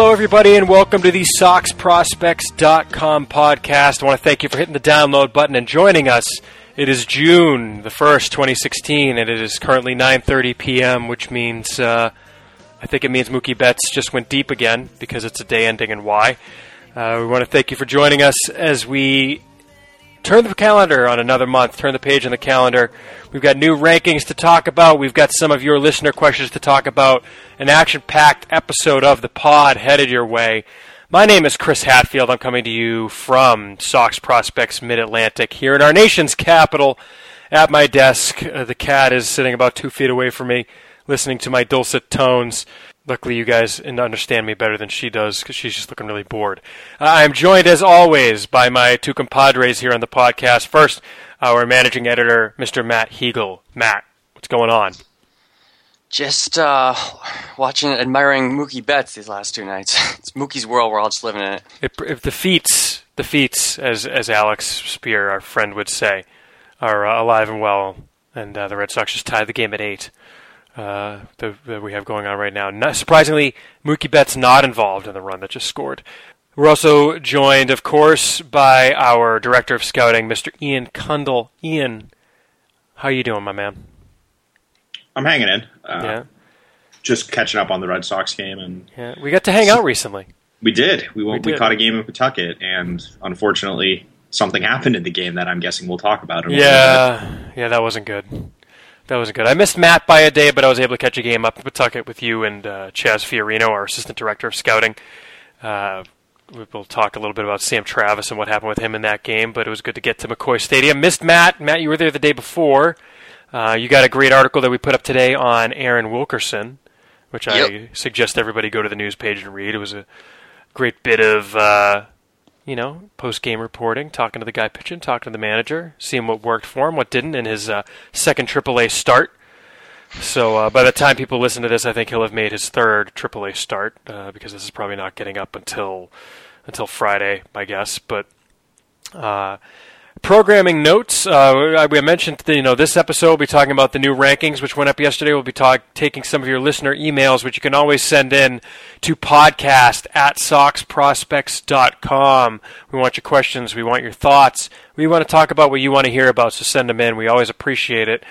Hello, everybody, and welcome to the SoxProspects.com podcast. I want to thank you for hitting the download button and joining us. It is June the first, 2016, and it is currently 9:30 p.m., which means uh, I think it means Mookie Betts just went deep again because it's a day ending in Y. Uh, we want to thank you for joining us as we turn the calendar on another month, turn the page on the calendar. We've got new rankings to talk about. We've got some of your listener questions to talk about. An action packed episode of the pod headed your way. My name is Chris Hatfield. I'm coming to you from Sox Prospects Mid Atlantic here in our nation's capital. At my desk, uh, the cat is sitting about two feet away from me, listening to my dulcet tones. Luckily, you guys understand me better than she does because she's just looking really bored. Uh, I'm joined, as always, by my two compadres here on the podcast. First, our managing editor, Mr. Matt Huegel. Matt, what's going on? Just uh, watching, admiring Mookie Betts these last two nights. it's Mookie's world. We're all just living in it. If, if the feats, the feats, as as Alex Speier, our friend, would say, are uh, alive and well, and uh, the Red Sox just tied the game at eight uh, that, that, we have going on right now. Not, surprisingly, Mookie Betts not involved in the run that just scored. We're also joined, of course, by our director of scouting, Mr. Ian Cundall. Ian, how you doing, my man? I'm hanging in. Uh, yeah. Just catching up on the Red Sox game, and yeah, we got to hang out recently. We did. We we, we caught a game in Pawtucket, and unfortunately, something happened in the game that I'm guessing we'll talk about. yeah, yeah, that wasn't good. That wasn't good. I missed Matt by a day, but I was able to catch a game up in Pawtucket with you and uh, Chaz Fiorino, our assistant director of scouting. Uh, we'll talk a little bit about Sam Travis and what happened with him in that game, but it was good to get to McCoy Stadium. Missed Matt. Matt, you were there the day before. Uh, you got a great article that we put up today on Aaron Wilkerson, which yep. I suggest everybody go to the news page and read. It was a great bit of uh, you know, post game reporting, talking to the guy pitching, talking to the manager, seeing what worked for him, what didn't in his uh, second AAA start. So uh, by the time people listen to this, I think he'll have made his third AAA start uh, because this is probably not getting up until until Friday, I guess. But uh, Programming notes. Uh, we mentioned, you know, this episode we'll be talking about the new rankings, which went up yesterday. We'll be talk- taking some of your listener emails, which you can always send in to podcast at soxprospects.com. We want your questions. We want your thoughts. We want to talk about what you want to hear about, so send them in. We always appreciate it.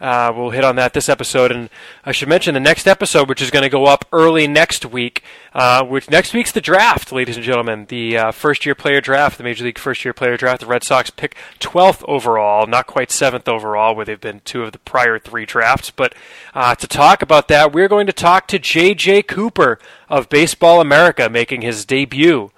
Uh, we'll hit on that this episode, and I should mention the next episode, which is going to go up early next week. Uh, which next week's the draft, ladies and gentlemen, the uh, first-year player draft, the Major League first-year player draft. The Red Sox pick 12th overall, not quite seventh overall, where they've been two of the prior three drafts. But uh, to talk about that, we're going to talk to J.J. Cooper of Baseball America, making his debut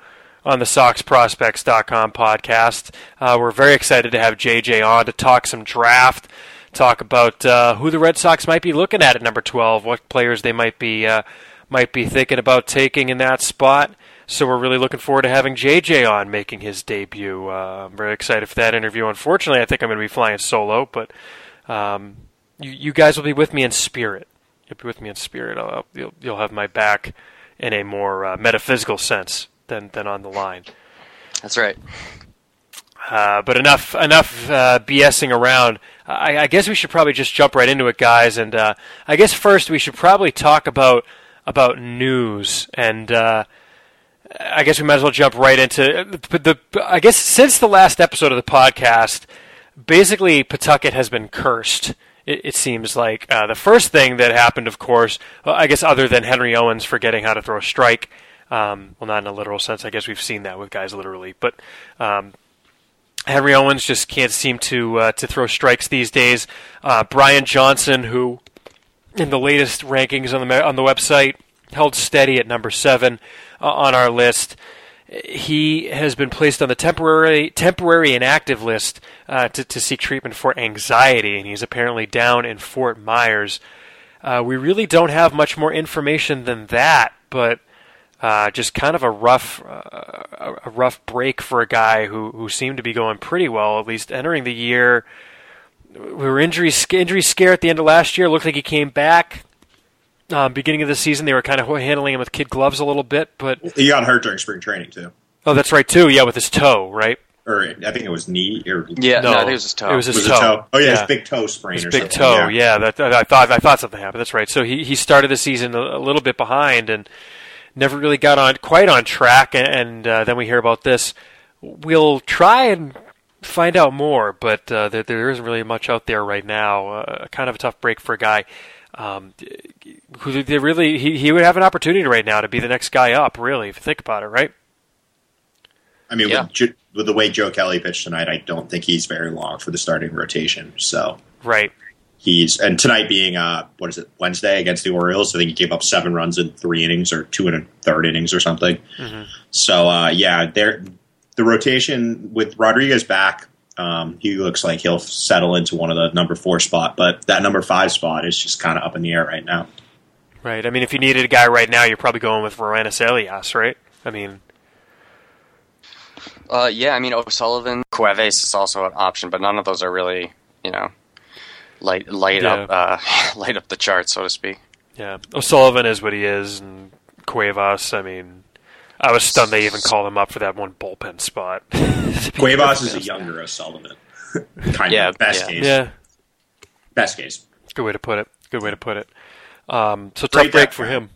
on the SoxProspects.com podcast. Uh, we're very excited to have JJ on to talk some draft, talk about uh, who the Red Sox might be looking at at number 12, what players they might be uh, might be thinking about taking in that spot. So we're really looking forward to having JJ on making his debut. Uh, I'm very excited for that interview. Unfortunately, I think I'm going to be flying solo, but um, you, you, guys will be with me in spirit. You'll be with me in spirit. I'll, you'll, you'll have my back in a more uh, metaphysical sense than than on the line. That's right. Uh, but enough enough uh, BSing around. I, I, guess we should probably just jump right into it, guys. And uh, I guess first we should probably talk about about news. And uh, I guess we might as well jump right into the, the. I guess since the last episode of the podcast, basically Pawtucket has been cursed. It, it seems like uh, the first thing that happened, of course, well, I guess other than Henry Owens forgetting how to throw a strike. Um, well, not in a literal sense. I guess we've seen that with guys literally, but um, Henry Owens just can't seem to uh, to throw strikes these days. Uh, Brian Johnson, who in the latest rankings on the on the website held steady at number seven uh, on our list. He has been placed on the temporary temporary inactive list uh, to to seek treatment for anxiety, and he's apparently down in Fort Myers. Uh, we really don't have much more information than that, but uh, just kind of a rough, uh, a rough break for a guy who who seemed to be going pretty well, at least entering the year. We were injury injury scare at the end of last year. Looked like he came back. Um, beginning of the season, they were kind of handling him with kid gloves a little bit, but he got hurt during spring training too. Oh, that's right too. Yeah, with his toe, right? Or I think it was knee. Or, yeah, no, no, it was his toe. It was his was toe. toe. Oh yeah, yeah, his big toe sprain. His or big something. toe. Yeah, yeah that, I thought I thought something happened. That's right. So he he started the season a, a little bit behind and never really got on quite on track, and, and uh, then we hear about this. We'll try and find out more, but uh, there, there isn't really much out there right now. Uh, kind of a tough break for a guy um, who they really he, he would have an opportunity right now to be the next guy up. Really, if you think about it, right? I mean, yeah. with, with the way Joe Kelly pitched tonight, I don't think he's very long for the starting rotation. So right, he's and tonight being uh what is it Wednesday against the Orioles, I think he gave up seven runs in three innings or two and a third innings or something. Mm-hmm. So uh, yeah, there the rotation with Rodriguez back. Um, he looks like he'll settle into one of the number four spot, but that number five spot is just kind of up in the air right now. Right. I mean, if you needed a guy right now, you're probably going with Roenis Elias, right? I mean, uh, yeah, I mean O'Sullivan, Cuevas is also an option, but none of those are really, you know, light light yeah. up uh, light up the chart, so to speak. Yeah, O'Sullivan is what he is, and Cuevas. I mean, I was stunned they even called him up for that one bullpen spot. Cuevas is a younger O'Sullivan, kind yeah, of best yeah. case. Yeah, best case. Good way to put it. Good way to put it. Um, so tough break for him.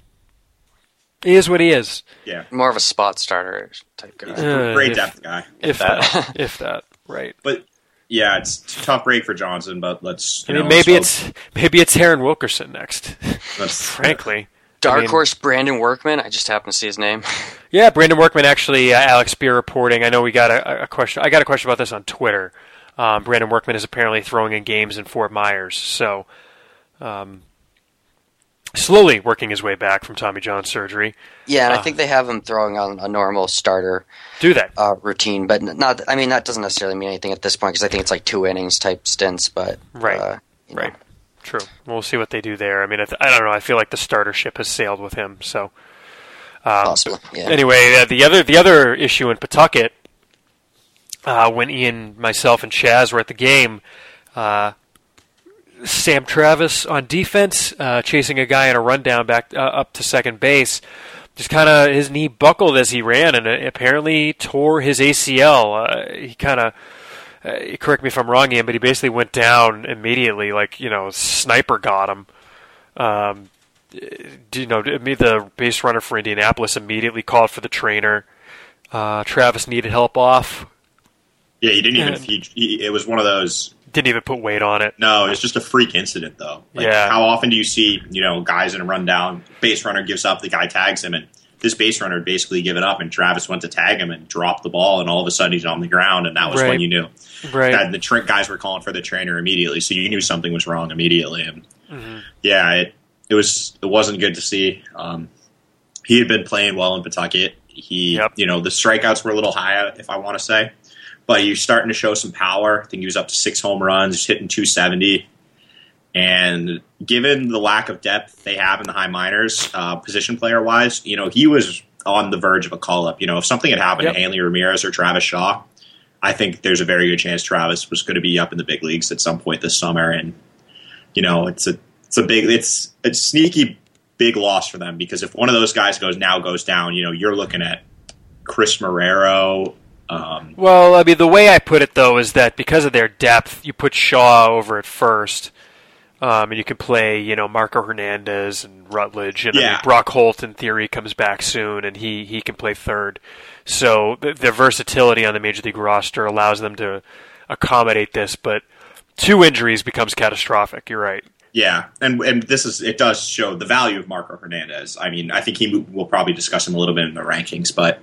He is what he is. Yeah, more of a spot starter type guy. Uh, great if, depth guy. If that, if that, right. But yeah, it's a tough break for Johnson. But let's. I mean, know, maybe it's maybe it's Aaron Wilkerson next. frankly. Dark I mean, horse Brandon Workman. I just happened to see his name. yeah, Brandon Workman. Actually, uh, Alex Speier reporting. I know we got a, a, question. I got a question about this on Twitter. Um, Brandon Workman is apparently throwing in games in Fort Myers. So, um, slowly working his way back from Tommy John surgery. Yeah, and uh, I think they have him throwing on a normal starter. Do that uh, routine? But not. I mean, that doesn't necessarily mean anything at this point because I think it's like two innings type stints. But right, uh, right, know. true. We'll see what they do there. I mean, I don't know. I feel like the starter ship has sailed with him. So. Um, Possibly. Yeah. Anyway, uh, the other the other issue in Pawtucket, uh, when Ian, myself, and Chaz were at the game, uh, Sam Travis on defense, uh, chasing a guy in a rundown back uh, up to second base. Just kind of his knee buckled as he ran, and apparently tore his ACL. Uh, he kind of. Uh, correct me if I'm wrong, Ian, but he basically went down immediately, like you know, sniper got him. Um, you know, the base runner for Indianapolis immediately called for the trainer. Uh, Travis needed help off. Yeah, he didn't even. He, he, it was one of those didn't even put weight on it. No, it's just a freak incident, though. Like, yeah. How often do you see, you know, guys in a rundown, base runner gives up, the guy tags him, and this base runner had basically given up, and Travis went to tag him and dropped the ball, and all of a sudden he's on the ground, and that was right. when you knew. Right. That the tra- guys were calling for the trainer immediately, so you knew something was wrong immediately. And mm-hmm. yeah, it it was it wasn't good to see. Um, he had been playing well in Pawtucket. He, yep. you know, the strikeouts were a little high, if I want to say but he's starting to show some power. I think he was up to six home runs, he's hitting 270. And given the lack of depth they have in the high minors, uh, position player wise, you know, he was on the verge of a call up. You know, if something had happened yep. to Hanley Ramirez or Travis Shaw, I think there's a very good chance Travis was going to be up in the big leagues at some point this summer. And you know, it's a it's a big it's a sneaky big loss for them because if one of those guys goes now goes down, you know, you're looking at Chris Marrero, um, well, I mean, the way I put it though is that because of their depth, you put Shaw over at first, um, and you can play, you know, Marco Hernandez and Rutledge, and yeah. I mean, Brock Holt in theory comes back soon, and he he can play third. So the, the versatility on the major league roster allows them to accommodate this, but two injuries becomes catastrophic. You're right. Yeah, and and this is it does show the value of Marco Hernandez. I mean, I think he will probably discuss him a little bit in the rankings, but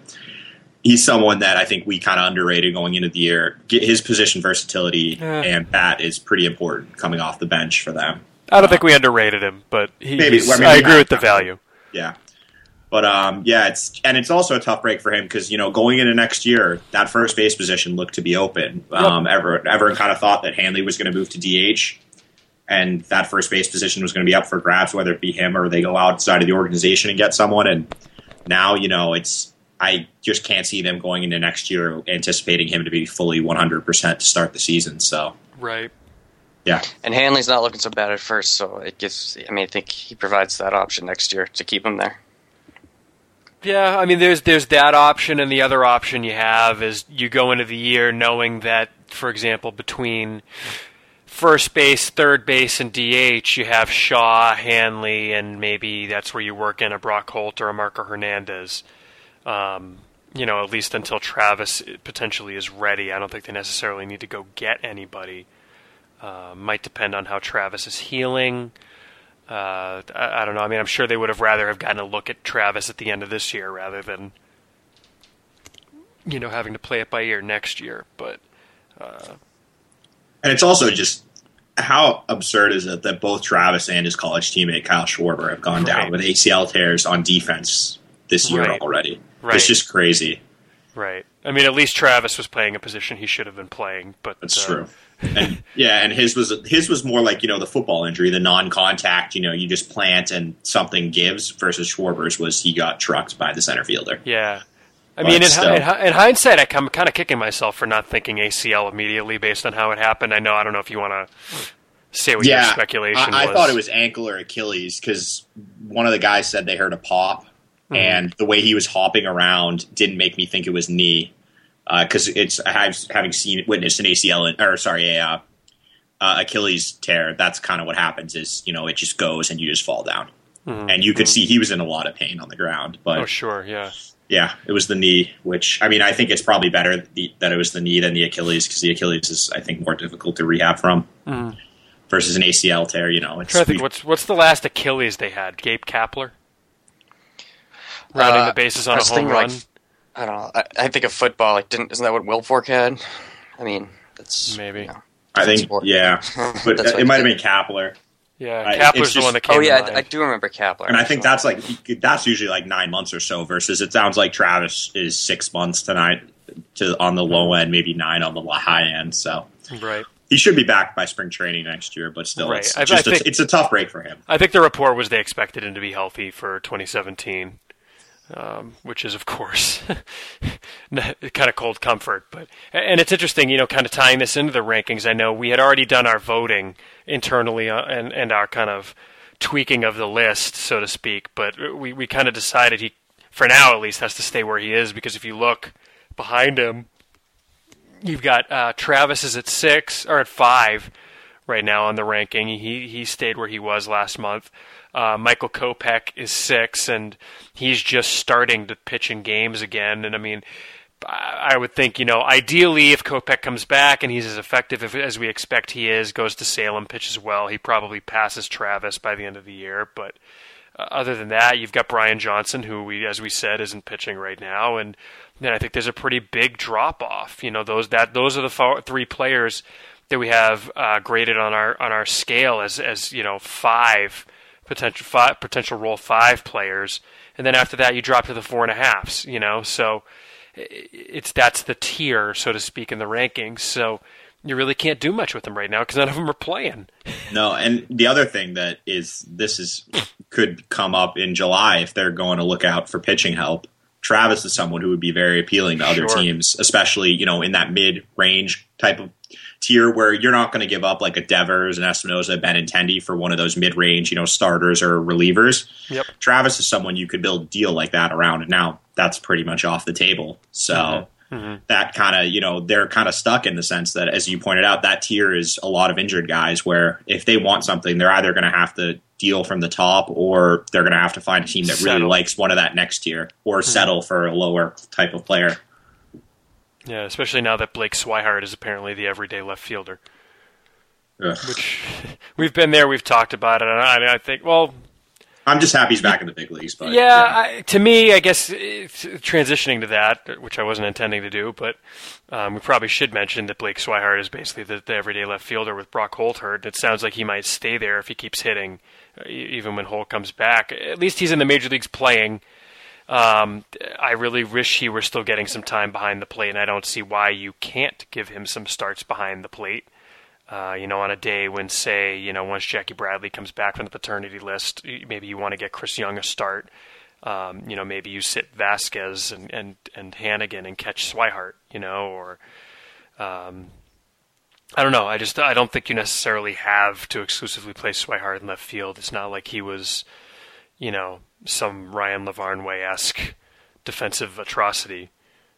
he's someone that I think we kind of underrated going into the year. Get his position versatility yeah. and bat is pretty important coming off the bench for them. I don't uh, think we underrated him, but he, maybe, I, mean, I agree with the value. Yeah, but um, yeah, it's and it's also a tough break for him because you know going into next year, that first base position looked to be open. Yep. Um, everyone, everyone kind of thought that Hanley was going to move to DH, and that first base position was going to be up for grabs, whether it be him or they go outside of the organization and get someone. And now you know it's I just can't see them going into next year anticipating him to be fully 100% to start the season. So right, yeah. And Hanley's not looking so bad at first, so it gives. I mean, I think he provides that option next year to keep him there. Yeah, I mean, there's there's that option, and the other option you have is you go into the year knowing that, for example, between first base, third base, and DH, you have Shaw, Hanley, and maybe that's where you work in a Brock Holt or a Marco Hernandez. Um, you know, at least until Travis potentially is ready. I don't think they necessarily need to go get anybody. Uh, might depend on how Travis is healing. Uh, I, I, don't know. I mean, I'm sure they would have rather have gotten a look at Travis at the end of this year rather than, you know, having to play it by ear next year. But, uh, and it's also just how absurd is it that both Travis and his college teammate Kyle Schwarber have gone right. down with ACL tears on defense this year right. already? Right. It's just crazy. Right. I mean, at least Travis was playing a position he should have been playing. But that's uh, true. and yeah, and his was his was more like you know the football injury, the non-contact. You know, you just plant and something gives. Versus Schwarber's was he got trucked by the center fielder. Yeah. I but mean, in, in, in, hindsight, I'm kind of kicking myself for not thinking ACL immediately based on how it happened. I know I don't know if you want to say what yeah, your speculation I, I thought it was ankle or Achilles because one of the guys said they heard a pop mm-hmm. and the way he was hopping around didn't make me think it was knee because uh, it's having seen witnessed an ACL or sorry a uh, uh, Achilles tear. That's kind of what happens is you know it just goes and you just fall down, mm-hmm. and you could mm-hmm. see he was in a lot of pain on the ground. But oh sure, yeah. Yeah, it was the knee, which I mean, I think it's probably better the, that it was the knee than the Achilles because the Achilles is, I think, more difficult to rehab from mm. versus an ACL tear. You know, it's, I'm trying to think what's what's the last Achilles they had? Gabe Kapler rounding uh, the bases on a home run. Like, I don't know. I, I, think of football. Like, didn't isn't that what Wilfork had? I mean, that's maybe. You know, I think sport. yeah, but it might have been Kapler. Yeah, uh, Kapler's the one that came. Oh yeah, I, I, do remember Kapler. And I think that's like that's usually like nine months or so. Versus it sounds like Travis is six months tonight to on the low end, maybe nine on the high end. So right, he should be back by spring training next year. But still, right. it's I, just think, a, it's a tough break for him. I think the report was they expected him to be healthy for 2017 um, which is of course kind of cold comfort. But and it's interesting, you know, kind of tying this into the rankings. I know we had already done our voting internally uh, and and our kind of tweaking of the list, so to speak. But we we kind of decided he, for now at least, has to stay where he is because if you look behind him, you've got uh, Travis is at six or at five right now on the ranking. He he stayed where he was last month. Uh, Michael Kopech is six, and he's just starting to pitch in games again. And I mean, I would think, you know, ideally, if Kopech comes back and he's as effective as we expect he is, goes to Salem, pitches well, he probably passes Travis by the end of the year. But uh, other than that, you've got Brian Johnson, who we, as we said, isn't pitching right now, and then I think there's a pretty big drop off. You know, those that those are the four, three players that we have uh, graded on our on our scale as as you know five potential five, potential role five players, and then after that you drop to the four and a halfs. You know, so it's that's the tier, so to speak, in the rankings. So you really can't do much with them right now because none of them are playing. No, and the other thing that is this is could come up in July if they're going to look out for pitching help. Travis is someone who would be very appealing to other sure. teams, especially you know in that mid range type of tier where you're not going to give up like a Devers, and Espinoza, Benintendi for one of those mid range, you know, starters or relievers. Yep. Travis is someone you could build a deal like that around, and now that's pretty much off the table. So. Mm-hmm. Mm-hmm. That kind of, you know, they're kind of stuck in the sense that, as you pointed out, that tier is a lot of injured guys where if they want something, they're either going to have to deal from the top or they're going to have to find a team that settle. really likes one of that next tier or mm-hmm. settle for a lower type of player. Yeah, especially now that Blake Swihart is apparently the everyday left fielder. Ugh. Which we've been there, we've talked about it. I, I think, well, I'm just happy he's back in the big leagues. But yeah, yeah. I, to me, I guess transitioning to that, which I wasn't intending to do, but um, we probably should mention that Blake Swihart is basically the, the, everyday left fielder with Brock Holt hurt. It sounds like he might stay there if he keeps hitting, even when Holt comes back. At least he's in the major leagues playing. Um, I really wish he were still getting some time behind the plate, and I don't see why you can't give him some starts behind the plate. Uh, you know, on a day when, say, you know, once Jackie Bradley comes back from the paternity list, maybe you want to get Chris Young a start. Um, you know, maybe you sit Vazquez and, and, and Hanigan and catch Swihart, you know, or um, I don't know. I just I don't think you necessarily have to exclusively play Swihart in left field. It's not like he was, you know, some Ryan Lavarnway esque defensive atrocity.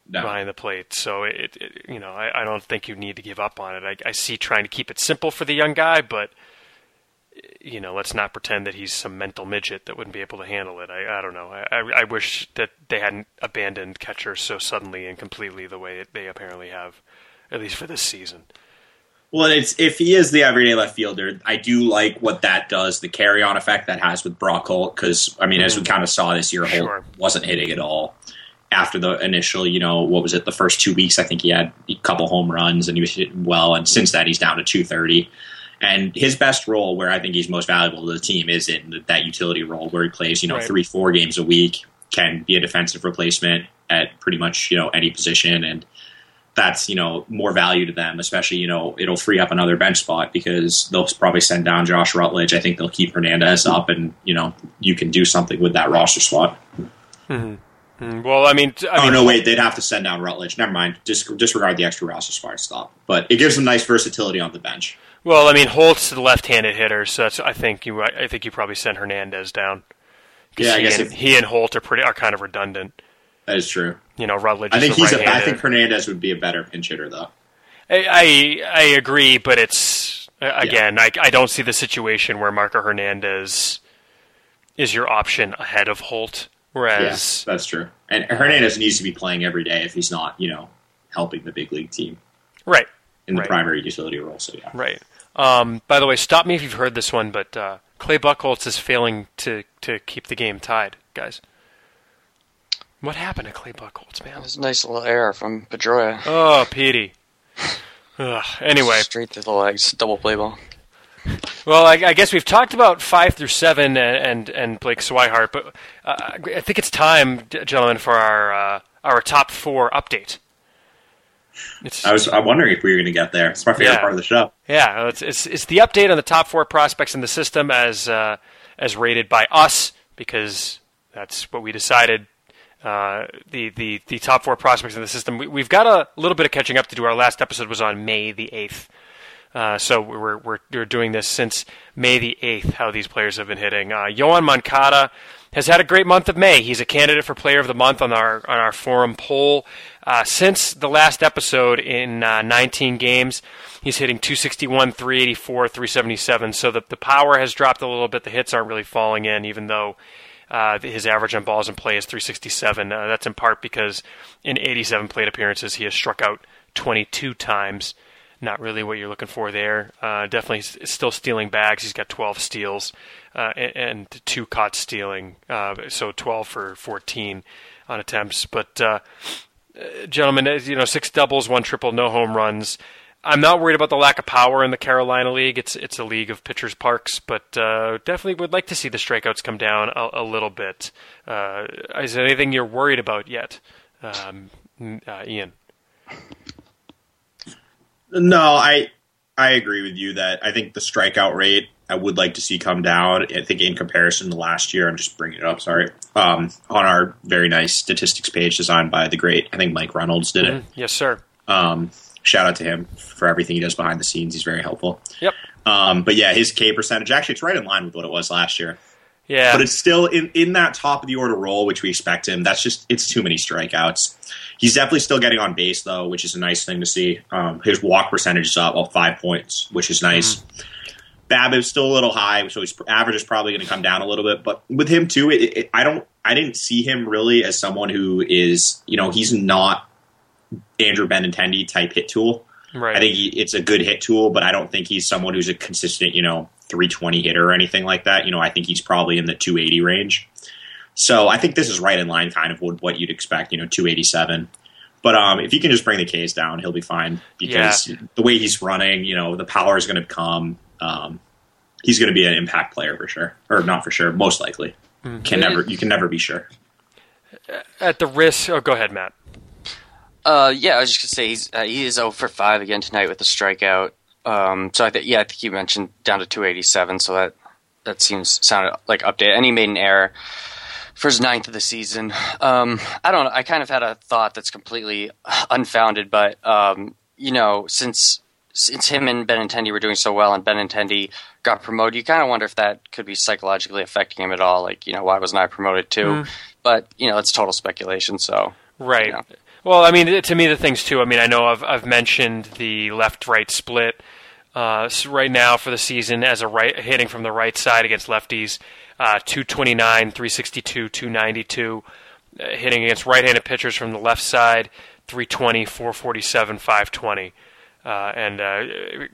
no. behind the plate. So it, it you know, I, I, don't think you need to give up on it. I, I, see trying to keep it simple for the young guy, but you know, let's not pretend that he's some mental midget that wouldn't be able to handle it. I, I don't know. I, I wish that they hadn't abandoned catcher so suddenly and completely the way they apparently have, at least for this season. Well, it's if he is the everyday left fielder, I do like what that does, the carry on effect that has with Brock Holt. Because I mean, mm as we mm. kind of saw this year, Holt sure. wasn't hitting at all after the initial, you know, what was it, the first two weeks? I think he had a couple home runs and he was hitting well, and since that he's down to two thirty. And his best role, where I think he's most valuable to the team, is in that utility role where he plays, you know, right. three, four games a week, can be a defensive replacement at pretty much you know any position and that's you know more value to them, especially you know it'll free up another bench spot because they'll probably send down Josh Rutledge. I think they'll keep Hernandez up, and you know you can do something with that roster spot. Mm-hmm. mm-hmm. Well, I mean, I oh mean, no, wait, they'd have to send down Rutledge. Never mind, Dis- disregard the extra roster spot stop. But it gives them nice versatility on the bench. Well, I mean, Holt's the left-handed hitter, so I think you I think you probably send Hernandez down. Yeah, I guess and, if, he and Holt are pretty are kind of redundant. That is true. You know, Rutledge. I think he's. A, I think Hernandez would be a better pinch hitter, though. I I, I agree, but it's again, yeah. I I don't see the situation where Marco Hernandez is your option ahead of Holt. Whereas yeah, that's true, and Hernandez needs to be playing every day if he's not, you know, helping the big league team. Right. In the right. primary utility role, so yeah. Right. Um, by the way, stop me if you've heard this one, but uh, Clay Buchholz is failing to to keep the game tied, guys. What happened to Clay Buchholz, man? It was a nice little error from Pedroia. Oh, Petey. Ugh, anyway. Straight to the legs, double play ball. Well, I, I, guess we've talked about five through seven and and, and Blake Swihart, but uh, I think it's time, gentlemen, for our uh, our top four update. It's, I was I'm wondering if we were going to get there. It's my favorite yeah. part of the show. Yeah, it's, it's, it's the update on the top four prospects in the system as uh, as rated by us because that's what we decided uh, the, the, the top four prospects in the system. We, have got a little bit of catching up to do. Our last episode was on May the 8th. Uh, so we're, we're, we're doing this since May the 8th, how these players have been hitting. Uh, Yoan Moncada has had a great month of May. He's a candidate for Player of the Month on our, on our forum poll. Uh, since the last episode in uh, 19 games, he's hitting 261, 384, 377. So the, the power has dropped a little bit. The hits aren't really falling in, even though uh, his average on balls in play is 367. Uh, that's in part because in 87 plate appearances, he has struck out 22 times. Not really what you're looking for there. Uh, definitely still stealing bags. He's got 12 steals uh, and, and, two caught stealing, uh, so 12 for 14 on attempts. But uh, gentlemen, you know, six doubles, one triple, no home runs. I'm not worried about the lack of power in the Carolina League. It's it's a league of pitchers parks, but uh, definitely would like to see the strikeouts come down a, a little bit. Uh, is there anything you're worried about yet, um, uh, Ian? No, I I agree with you that I think the strikeout rate I would like to see come down. I think in comparison to last year, I'm just bringing it up. Sorry, um, on our very nice statistics page designed by the great I think Mike Reynolds did it. Mm-hmm. Yes, sir. Um, shout out to him for everything he does behind the scenes. He's very helpful. Yep. Um, but yeah, his K percentage actually it's right in line with what it was last year. Yeah. But it's still in, in that top of the order role, which we expect him. That's just it's too many strikeouts. He's definitely still getting on base though, which is a nice thing to see. Um, his walk percentage is up, up five points, which is nice. Mm. BABIP is still a little high, so his average is probably going to come down a little bit. But with him too, it, it, I don't, I didn't see him really as someone who is, you know, he's not Andrew Benintendi type hit tool. Right. I think he, it's a good hit tool, but I don't think he's someone who's a consistent, you know, 320 hitter or anything like that. You know, I think he's probably in the 280 range. So I think this is right in line, kind of with what you'd expect. You know, 287. But um, if he can just bring the K's down, he'll be fine because yeah. the way he's running, you know, the power is going to come. Um, he's going to be an impact player for sure, or not for sure, most likely. Mm-hmm. Can never, you can never be sure. At the risk, oh, go ahead, Matt. Uh, yeah, I was just gonna say he's uh, he is 0 for five again tonight with a strikeout. Um, so I think yeah, I think you mentioned down to 287. So that that seems sounded like update. And he made an error for his ninth of the season. Um, I don't know. I kind of had a thought that's completely unfounded, but um, you know, since since him and Benintendi were doing so well, and Benintendi got promoted, you kind of wonder if that could be psychologically affecting him at all. Like, you know, why wasn't I promoted too? Mm. But you know, it's total speculation. So right. You know. Well, I mean, to me, the things too. I mean, I know I've I've mentioned the left-right split. Uh, so right now for the season as a right hitting from the right side against lefties, uh, 229, 362, 292. Uh, hitting against right-handed pitchers from the left side, 320, 447, 520. Uh, and uh,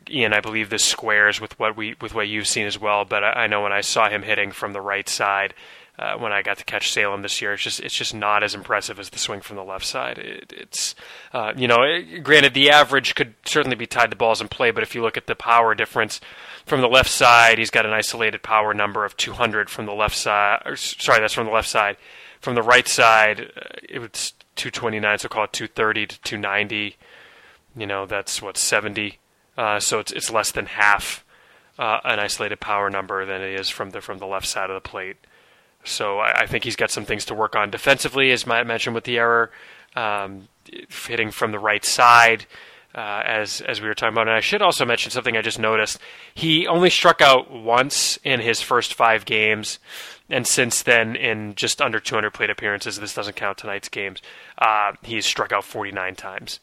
Ian, I believe this squares with what we with what you've seen as well. But I, I know when I saw him hitting from the right side, uh, when I got to catch Salem this year. It's just it's just not as impressive as the swing from the left side. It, it's uh, you know, it, granted the average could certainly be tied to balls in play, but if you look at the power difference from the left side, he's got an isolated power number of 200 from the left side. Or, sorry, that's from the left side. From the right side, uh, it was 229, so call it 230 to 290. You know, that's what 70. Uh, so it's it's less than half uh, an isolated power number than it is from the from the left side of the plate. So I, I, think he's got some things to work on defensively, as Matt mentioned with the error, um, hitting from the right side. Uh, as as we were talking about, and I should also mention something I just noticed. He only struck out once in his first five games, and since then, in just under 200 plate appearances, this doesn't count tonight's games. Uh, he's struck out 49 times,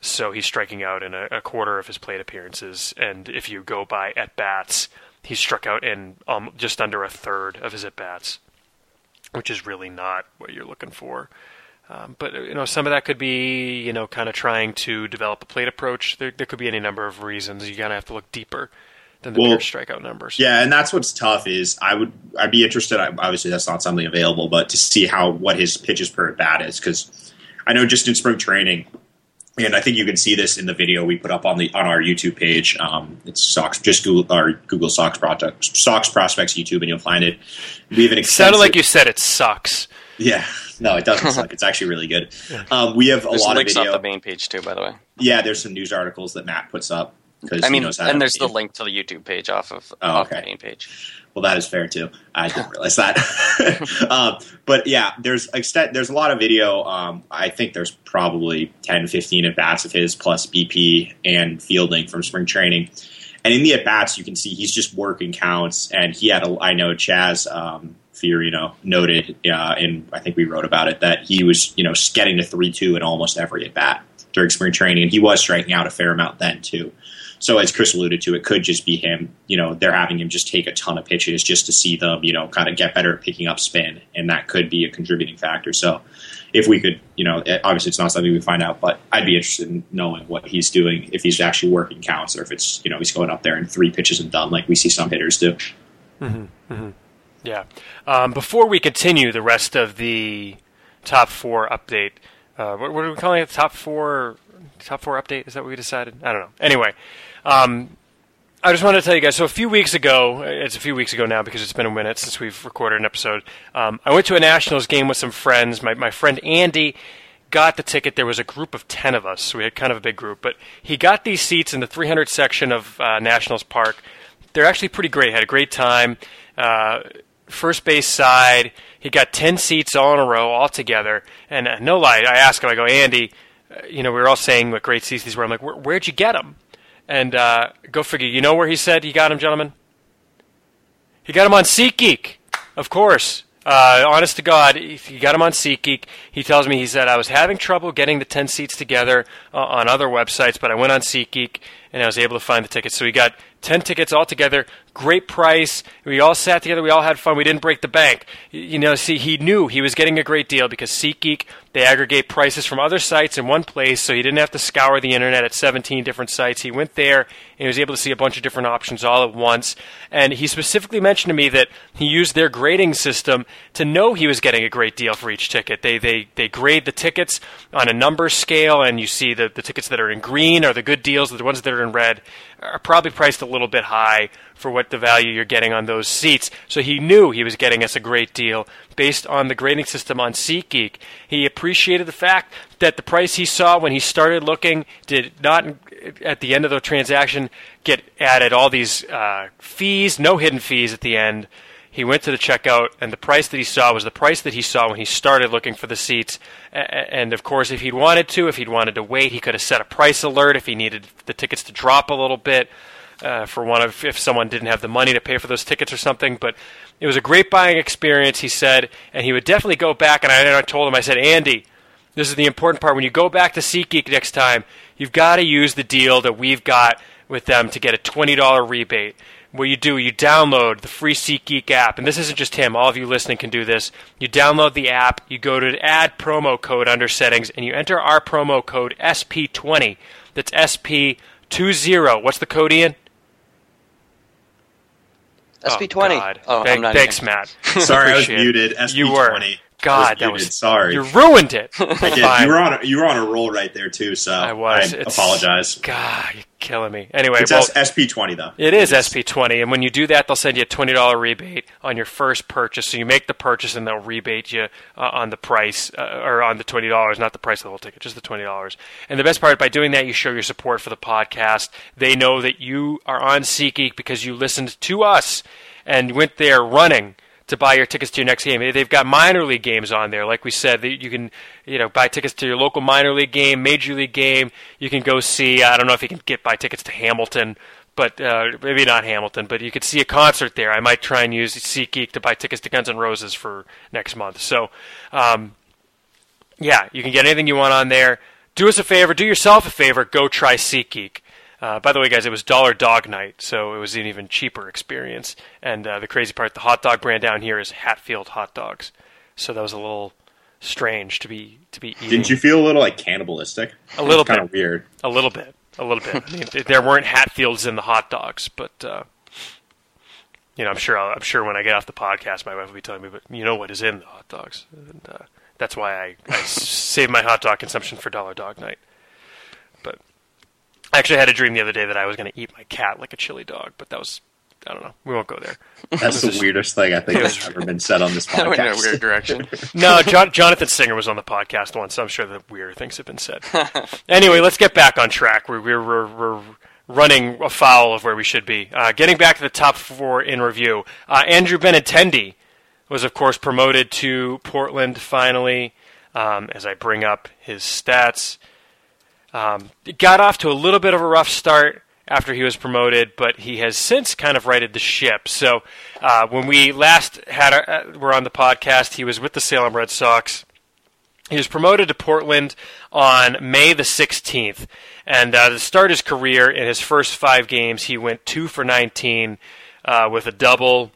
so he's striking out in a, a, quarter of his plate appearances. And if you go by at bats, he's struck out in um, just under a third of his at bats which is really not what you're looking for. Um, but you know, some of that could be you know kind of trying to develop a plate approach. There, there could be any number of reasons. You gotta have to look deeper than the well, pure strikeout numbers. Yeah, and that's what's tough. Is I would I'd be interested. Obviously, that's not something available, but to see how what his pitches per at bat is because I know just in spring training and I think you can see this in the video we put up on the on our YouTube page. Um, it's Sox, just Google our Google socks project, Sox Prospects YouTube, and you'll find it. We have an extensive, sounded like you said it sucks. Yeah, no, it doesn't suck. It's actually really good. Um, we have a there's lot links of video. off the main page too, by the way. Yeah, there's some news articles that Matt puts up. I mean, and there's the link to the YouTube page off of oh, off okay. the main page. Well, that is fair too. I didn't realize that. um, but yeah, there's extent, there's a lot of video. Um, I think there's probably 10, 15 at bats of his plus BP and fielding from spring training. And in the at bats, you can see he's just working counts. And he had a, I know Chaz um, Fiorino noted, uh, and I think we wrote about it that he was, you know, getting to three two in almost every at bat during spring training, and he was striking out a fair amount then too. So as Chris alluded to, it could just be him. You know, they're having him just take a ton of pitches just to see them, you know, kind of get better at picking up spin, and that could be a contributing factor. So if we could, you know, obviously it's not something we find out, but I'd be interested in knowing what he's doing if he's actually working counts or if it's, you know, he's going up there and three pitches and done like we see some hitters do. Mm-hmm, mm-hmm. Yeah. Um, before we continue the rest of the top four update, uh, what, what, are we calling it? Top four, top four update? Is that what we decided? I don't know. Anyway, um, I just wanted to tell you guys. So a few weeks ago, it's a few weeks ago now because it's been a minute since we've recorded an episode. Um, I went to a Nationals game with some friends. My my friend Andy got the ticket. There was a group of ten of us, so we had kind of a big group. But he got these seats in the 300 section of uh, Nationals Park. They're actually pretty great. Had a great time. Uh, first base side. He got ten seats all in a row, all together. And uh, no lie, I asked him. I go, Andy, uh, you know, we were all saying what great seats these were. I'm like, Where, where'd you get them? And uh, go figure. You know where he said he got him, gentlemen? He got him on SeatGeek, of course. Uh, honest to God, he got him on SeatGeek. He tells me he said I was having trouble getting the ten seats together uh, on other websites, but I went on SeatGeek and I was able to find the tickets. So he got ten tickets all together. Great price. We all sat together. We all had fun. We didn't break the bank. You know, see, he knew he was getting a great deal because SeatGeek they aggregate prices from other sites in one place, so he didn't have to scour the internet at 17 different sites. He went there and he was able to see a bunch of different options all at once. And he specifically mentioned to me that he used their grading system to know he was getting a great deal for each ticket. They they they grade the tickets on a number scale, and you see the the tickets that are in green are the good deals. The ones that are in red are probably priced a little bit high for what the value you're getting on those seats. So he knew he was getting us a great deal based on the grading system on SeatGeek. He appreciated the fact that the price he saw when he started looking did not, at the end of the transaction, get added all these uh, fees, no hidden fees at the end. He went to the checkout, and the price that he saw was the price that he saw when he started looking for the seats. And of course, if he'd wanted to, if he'd wanted to wait, he could have set a price alert if he needed the tickets to drop a little bit uh, for one of if someone didn't have the money to pay for those tickets or something. But it was a great buying experience, he said, and he would definitely go back. And I, I told him, I said, Andy, this is the important part. When you go back to SeatGeek next time, you've got to use the deal that we've got with them to get a $20 rebate. What you do, you download the free SeatGeek app, and this isn't just him. All of you listening can do this. You download the app, you go to add promo code under settings, and you enter our promo code SP20. That's SP20. What's the code, Ian? SP20. Oh, oh Thank, thanks, Matt. Sorry, I was muted. SP20. You were. God, that was sorry. You ruined it. I did. You were on a, you were on a roll right there too. So I was. I apologize. God, you're killing me. Anyway, it's well, SP twenty though. It is SP twenty, and when you do that, they'll send you a twenty dollar rebate on your first purchase. So you make the purchase, and they'll rebate you uh, on the price uh, or on the twenty dollars, not the price of the whole ticket, just the twenty dollars. And the best part, by doing that, you show your support for the podcast. They know that you are on SeatGeek because you listened to us and went there running to buy your tickets to your next game. They've got minor league games on there, like we said. You can, you know, buy tickets to your local minor league game, major league game. You can go see. I don't know if you can get buy tickets to Hamilton, but uh, maybe not Hamilton. But you could see a concert there. I might try and use SeatGeek to buy tickets to Guns N' Roses for next month. So, um, yeah, you can get anything you want on there. Do us a favor. Do yourself a favor. Go try SeatGeek. Uh, by the way, guys, it was Dollar Dog Night, so it was an even cheaper experience. And uh, the crazy part, the hot dog brand down here is Hatfield hot dogs, so that was a little strange to be to be eating. Didn't you feel a little like cannibalistic? A little bit, kind of weird. A little bit, a little bit. I mean, there weren't Hatfields in the hot dogs, but uh, you know, I'm sure I'll, I'm sure when I get off the podcast, my wife will be telling me, but you know what is in the hot dogs, and uh, that's why I, I save my hot dog consumption for Dollar Dog Night. I actually had a dream the other day that I was going to eat my cat like a chili dog, but that was I don't know. We won't go there. That's the weirdest thing I think has ever been said on this podcast. went in a weird direction. no, John, Jonathan Singer was on the podcast once, so I'm sure that weirder things have been said. anyway, let's get back on track. We're, we're, we're, we're running afoul of where we should be. Uh, getting back to the top four in review, uh, Andrew Benintendi was, of course, promoted to Portland finally. Um, as I bring up his stats, um, got off to a little bit of a rough start after he was promoted, but he has since kind of righted the ship. So uh, when we last had our, uh, were on the podcast, he was with the Salem Red Sox. He was promoted to Portland on May the 16th, and uh, to start his career in his first five games, he went two for 19 uh, with a double,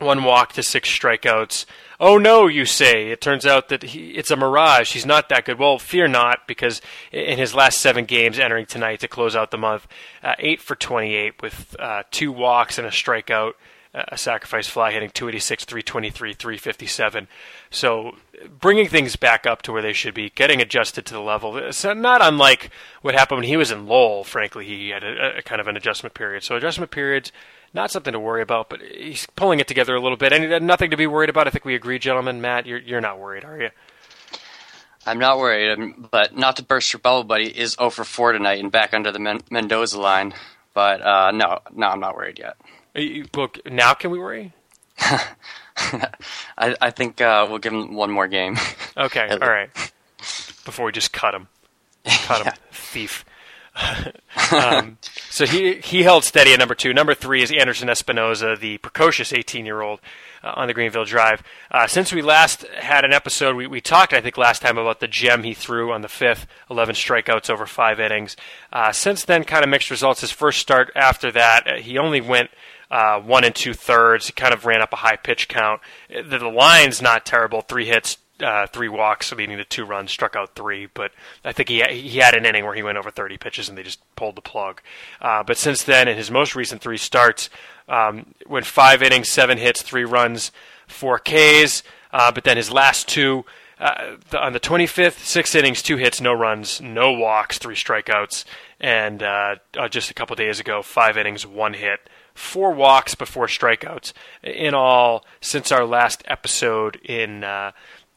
one walk to six strikeouts. Oh no, you say. It turns out that he, it's a mirage. He's not that good. Well, fear not, because in his last seven games entering tonight to close out the month, uh, 8 for 28 with uh, two walks and a strikeout, uh, a sacrifice fly hitting 286, 323, 357. So bringing things back up to where they should be, getting adjusted to the level. So not unlike what happened when he was in Lowell, frankly. He had a, a kind of an adjustment period. So adjustment periods not something to worry about, but he's pulling it together a little bit. And nothing to be worried about. I think we agree, gentlemen. Matt, you're you're not worried, are you? I'm not worried, um, but not to burst your bubble, he is 0 for 4 tonight and back under the Men- Mendoza line. But uh, no, no, I'm not worried yet. You, look, now can we worry? I, I think uh, we'll give him one more game. Okay, all right. Before we just cut him, cut him, thief. um, so he he held steady at number two. Number three is Anderson Espinoza, the precocious 18 year old uh, on the Greenville Drive. Uh, since we last had an episode, we, we talked, I think, last time about the gem he threw on the fifth, 11 strikeouts over five innings. Uh, since then, kind of mixed results. His first start after that, uh, he only went. Uh, one and two thirds. He kind of ran up a high pitch count. The, the line's not terrible. Three hits, uh, three walks, leading to two runs, struck out three. But I think he he had an inning where he went over 30 pitches and they just pulled the plug. Uh, but since then, in his most recent three starts, um, went five innings, seven hits, three runs, four Ks. Uh, but then his last two. Uh, the, on the 25th, six innings, two hits, no runs, no walks, three strikeouts, and uh, uh, just a couple days ago, five innings, one hit, four walks before strikeouts. In all, since our last episode in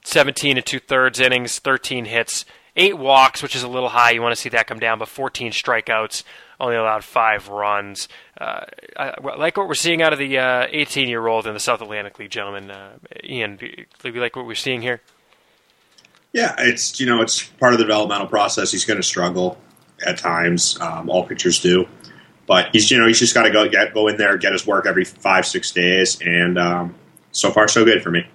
17 and two thirds innings, 13 hits, eight walks, which is a little high. You want to see that come down, but 14 strikeouts, only allowed five runs. Uh, I, like what we're seeing out of the 18 uh, year old in the South Atlantic League, gentlemen. Uh, Ian, do you like what we're seeing here? Yeah, it's you know it's part of the developmental process. He's going to struggle at times. Um, all pitchers do, but he's you know he's just got to go get go in there, get his work every five six days, and um, so far so good for me.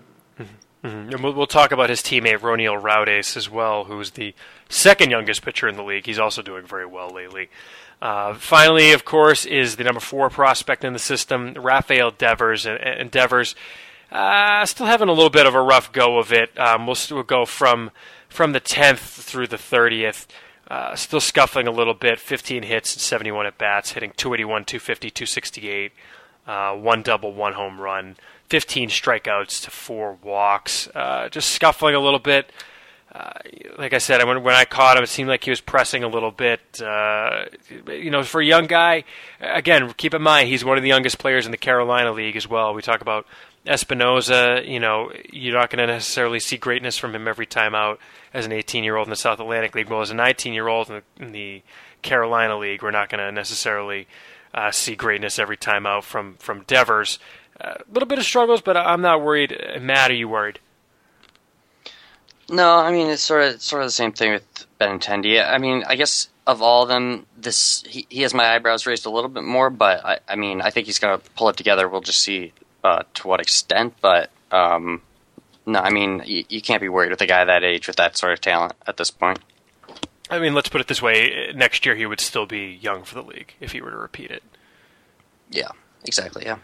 Mm-hmm. And we'll, we'll, talk about his teammate Roniel Raudes as well, who's the second youngest pitcher in the league. He's also doing very well lately. Uh, finally, of course, is the number four prospect in the system, Rafael Devers. And, and Devers uh, still having a little bit of a rough go of it. Um, we'll still go from from the 10th through the 30th. Uh, still scuffling a little bit. 15 hits and 71 at bats, hitting 281, 250, 268, uh, one double, one home run. 15 strikeouts to four walks. Uh, just scuffling a little bit. Uh, like I said, when, when I caught him, it seemed like he was pressing a little bit. Uh, you know, for a young guy, again, keep in mind he's one of the youngest players in the Carolina League as well. We talk about Espinoza. You know, you're not going to necessarily see greatness from him every time out as an 18 year old in the South Atlantic League. Well, as a 19 year old in, in the, Carolina League, we're not going to necessarily uh, see greatness every time out from from Devers. A little bit of struggles, but I'm not worried. Matt, are you worried? No, I mean it's sort of sort of the same thing with Benintendi. I mean, I guess of all of them, this he, he has my eyebrows raised a little bit more, but I, I mean I think he's going to pull it together. We'll just see uh, to what extent, but um, no, I mean you, you can't be worried with a guy that age with that sort of talent at this point. I mean, let's put it this way: next year he would still be young for the league if he were to repeat it. Yeah, exactly. Yeah.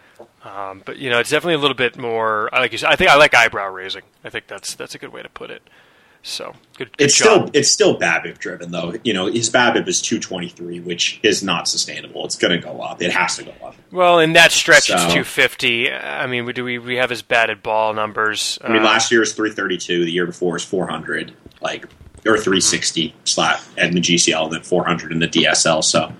Um, but you know, it's definitely a little bit more. I Like you said, I think I like eyebrow raising. I think that's that's a good way to put it. So good. good it's job. still it's still BABIP driven though. You know, his BABIP is two twenty three, which is not sustainable. It's going to go up. It has to go up. Well, in that stretch, so, it's two fifty. I mean, do we we have his batted ball numbers? I mean, uh, last year was three thirty two. The year before was four hundred. Like or 360 mm-hmm. slot in the GCL, and then 400 in the DSL. So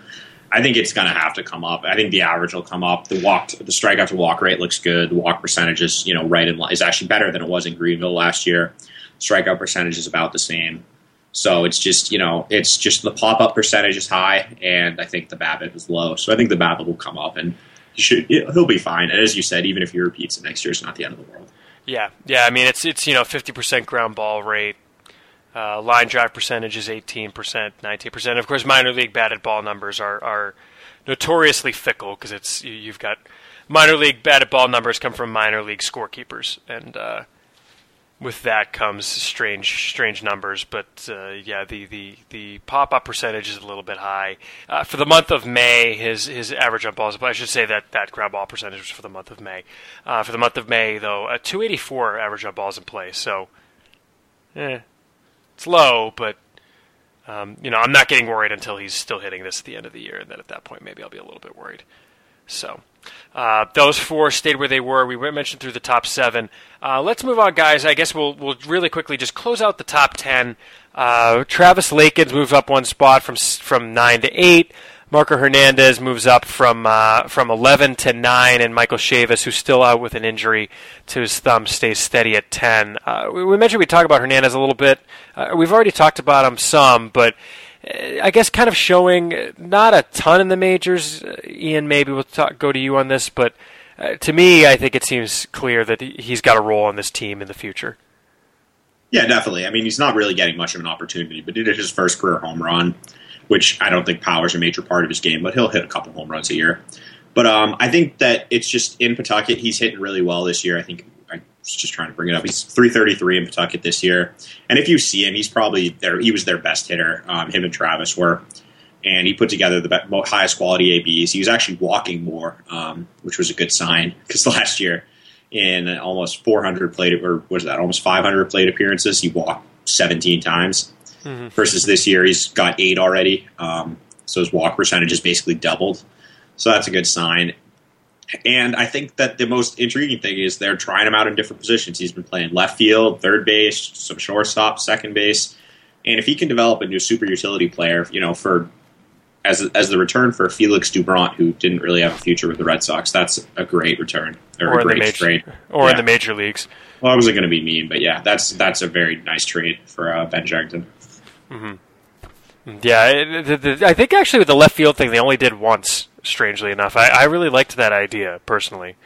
I think it's going to have to come up. I think the average will come up. The walk, the strikeout to walk rate looks good. The walk percentage is, you know, right in line, is actually better than it was in Greenville last year. Strikeout percentage is about the same. So it's just, you know, it's just the pop up percentage is high, and I think the BABIP is low. So I think the BABIP will come up, and he should, he'll be fine. And as you said, even if he repeats it next year, it's not the end of the world. Yeah, yeah. I mean, it's it's you know, fifty percent ground ball rate, uh, line drive percentage is 18%, 19%. Of course, minor league batted ball numbers are, are notoriously fickle because it's you've got minor league batted ball numbers come from minor league scorekeepers, and uh, with that comes strange strange numbers. But uh, yeah, the, the, the pop up percentage is a little bit high uh, for the month of May. His his average on balls. I should say that that ground ball percentage was for the month of May. Uh, for the month of May, though, a 284 average on balls in play. So, eh, it's low, but um, you know, I'm not getting worried until he's still hitting this at the end of the year, and then at that point, maybe I'll be a little bit worried. So, uh, those four stayed where they were. We mentioned through the top seven. Uh, let's move on, guys. I guess we'll we'll really quickly just close out the top ten. Uh, Travis Lakins moves up one spot from from nine to eight. Marco Hernandez moves up from uh, from 11 to 9, and Michael Chavis, who's still out with an injury to his thumb, stays steady at 10. Uh, we, we, mentioned we talk about Hernandez a little bit. Uh, we've already talked about him some, but uh, I guess kind of showing not a ton in the majors. Uh, Ian, maybe we'll talk, go to you on this, but uh, to me, I think it seems clear that he's got a role on this team in the future. Yeah, definitely. I mean, he's not really getting much of an opportunity, but he did his first career home run which I don't think power is a major part of his game, but he'll hit a couple home runs a year. But um, I think that it's just in Pawtucket, he's hitting really well this year. I think I was just trying to bring it up. He's 333 in Pawtucket this year. And if you see him, he's probably there. He was their best hitter. Um, him and Travis were. And he put together the best, highest quality ABs. He was actually walking more, um, which was a good sign because last year, in almost 400 plate or was that almost 500 plate appearances, he walked 17 times mm-hmm. versus this year he's got eight already. Um, so his walk percentage is basically doubled. So that's a good sign. And I think that the most intriguing thing is they're trying him out in different positions. He's been playing left field, third base, some shortstop, second base. And if he can develop a new super utility player, you know, for as as the return for Felix Doubront, who didn't really have a future with the Red Sox, that's a great return or, or a great major, trade, or yeah. in the major leagues. Well, I wasn't going to be mean, but yeah, that's that's a very nice trade for uh, Ben Cherington. Mm-hmm. Yeah, the, the, I think actually with the left field thing, they only did once. Strangely enough, I, I really liked that idea personally.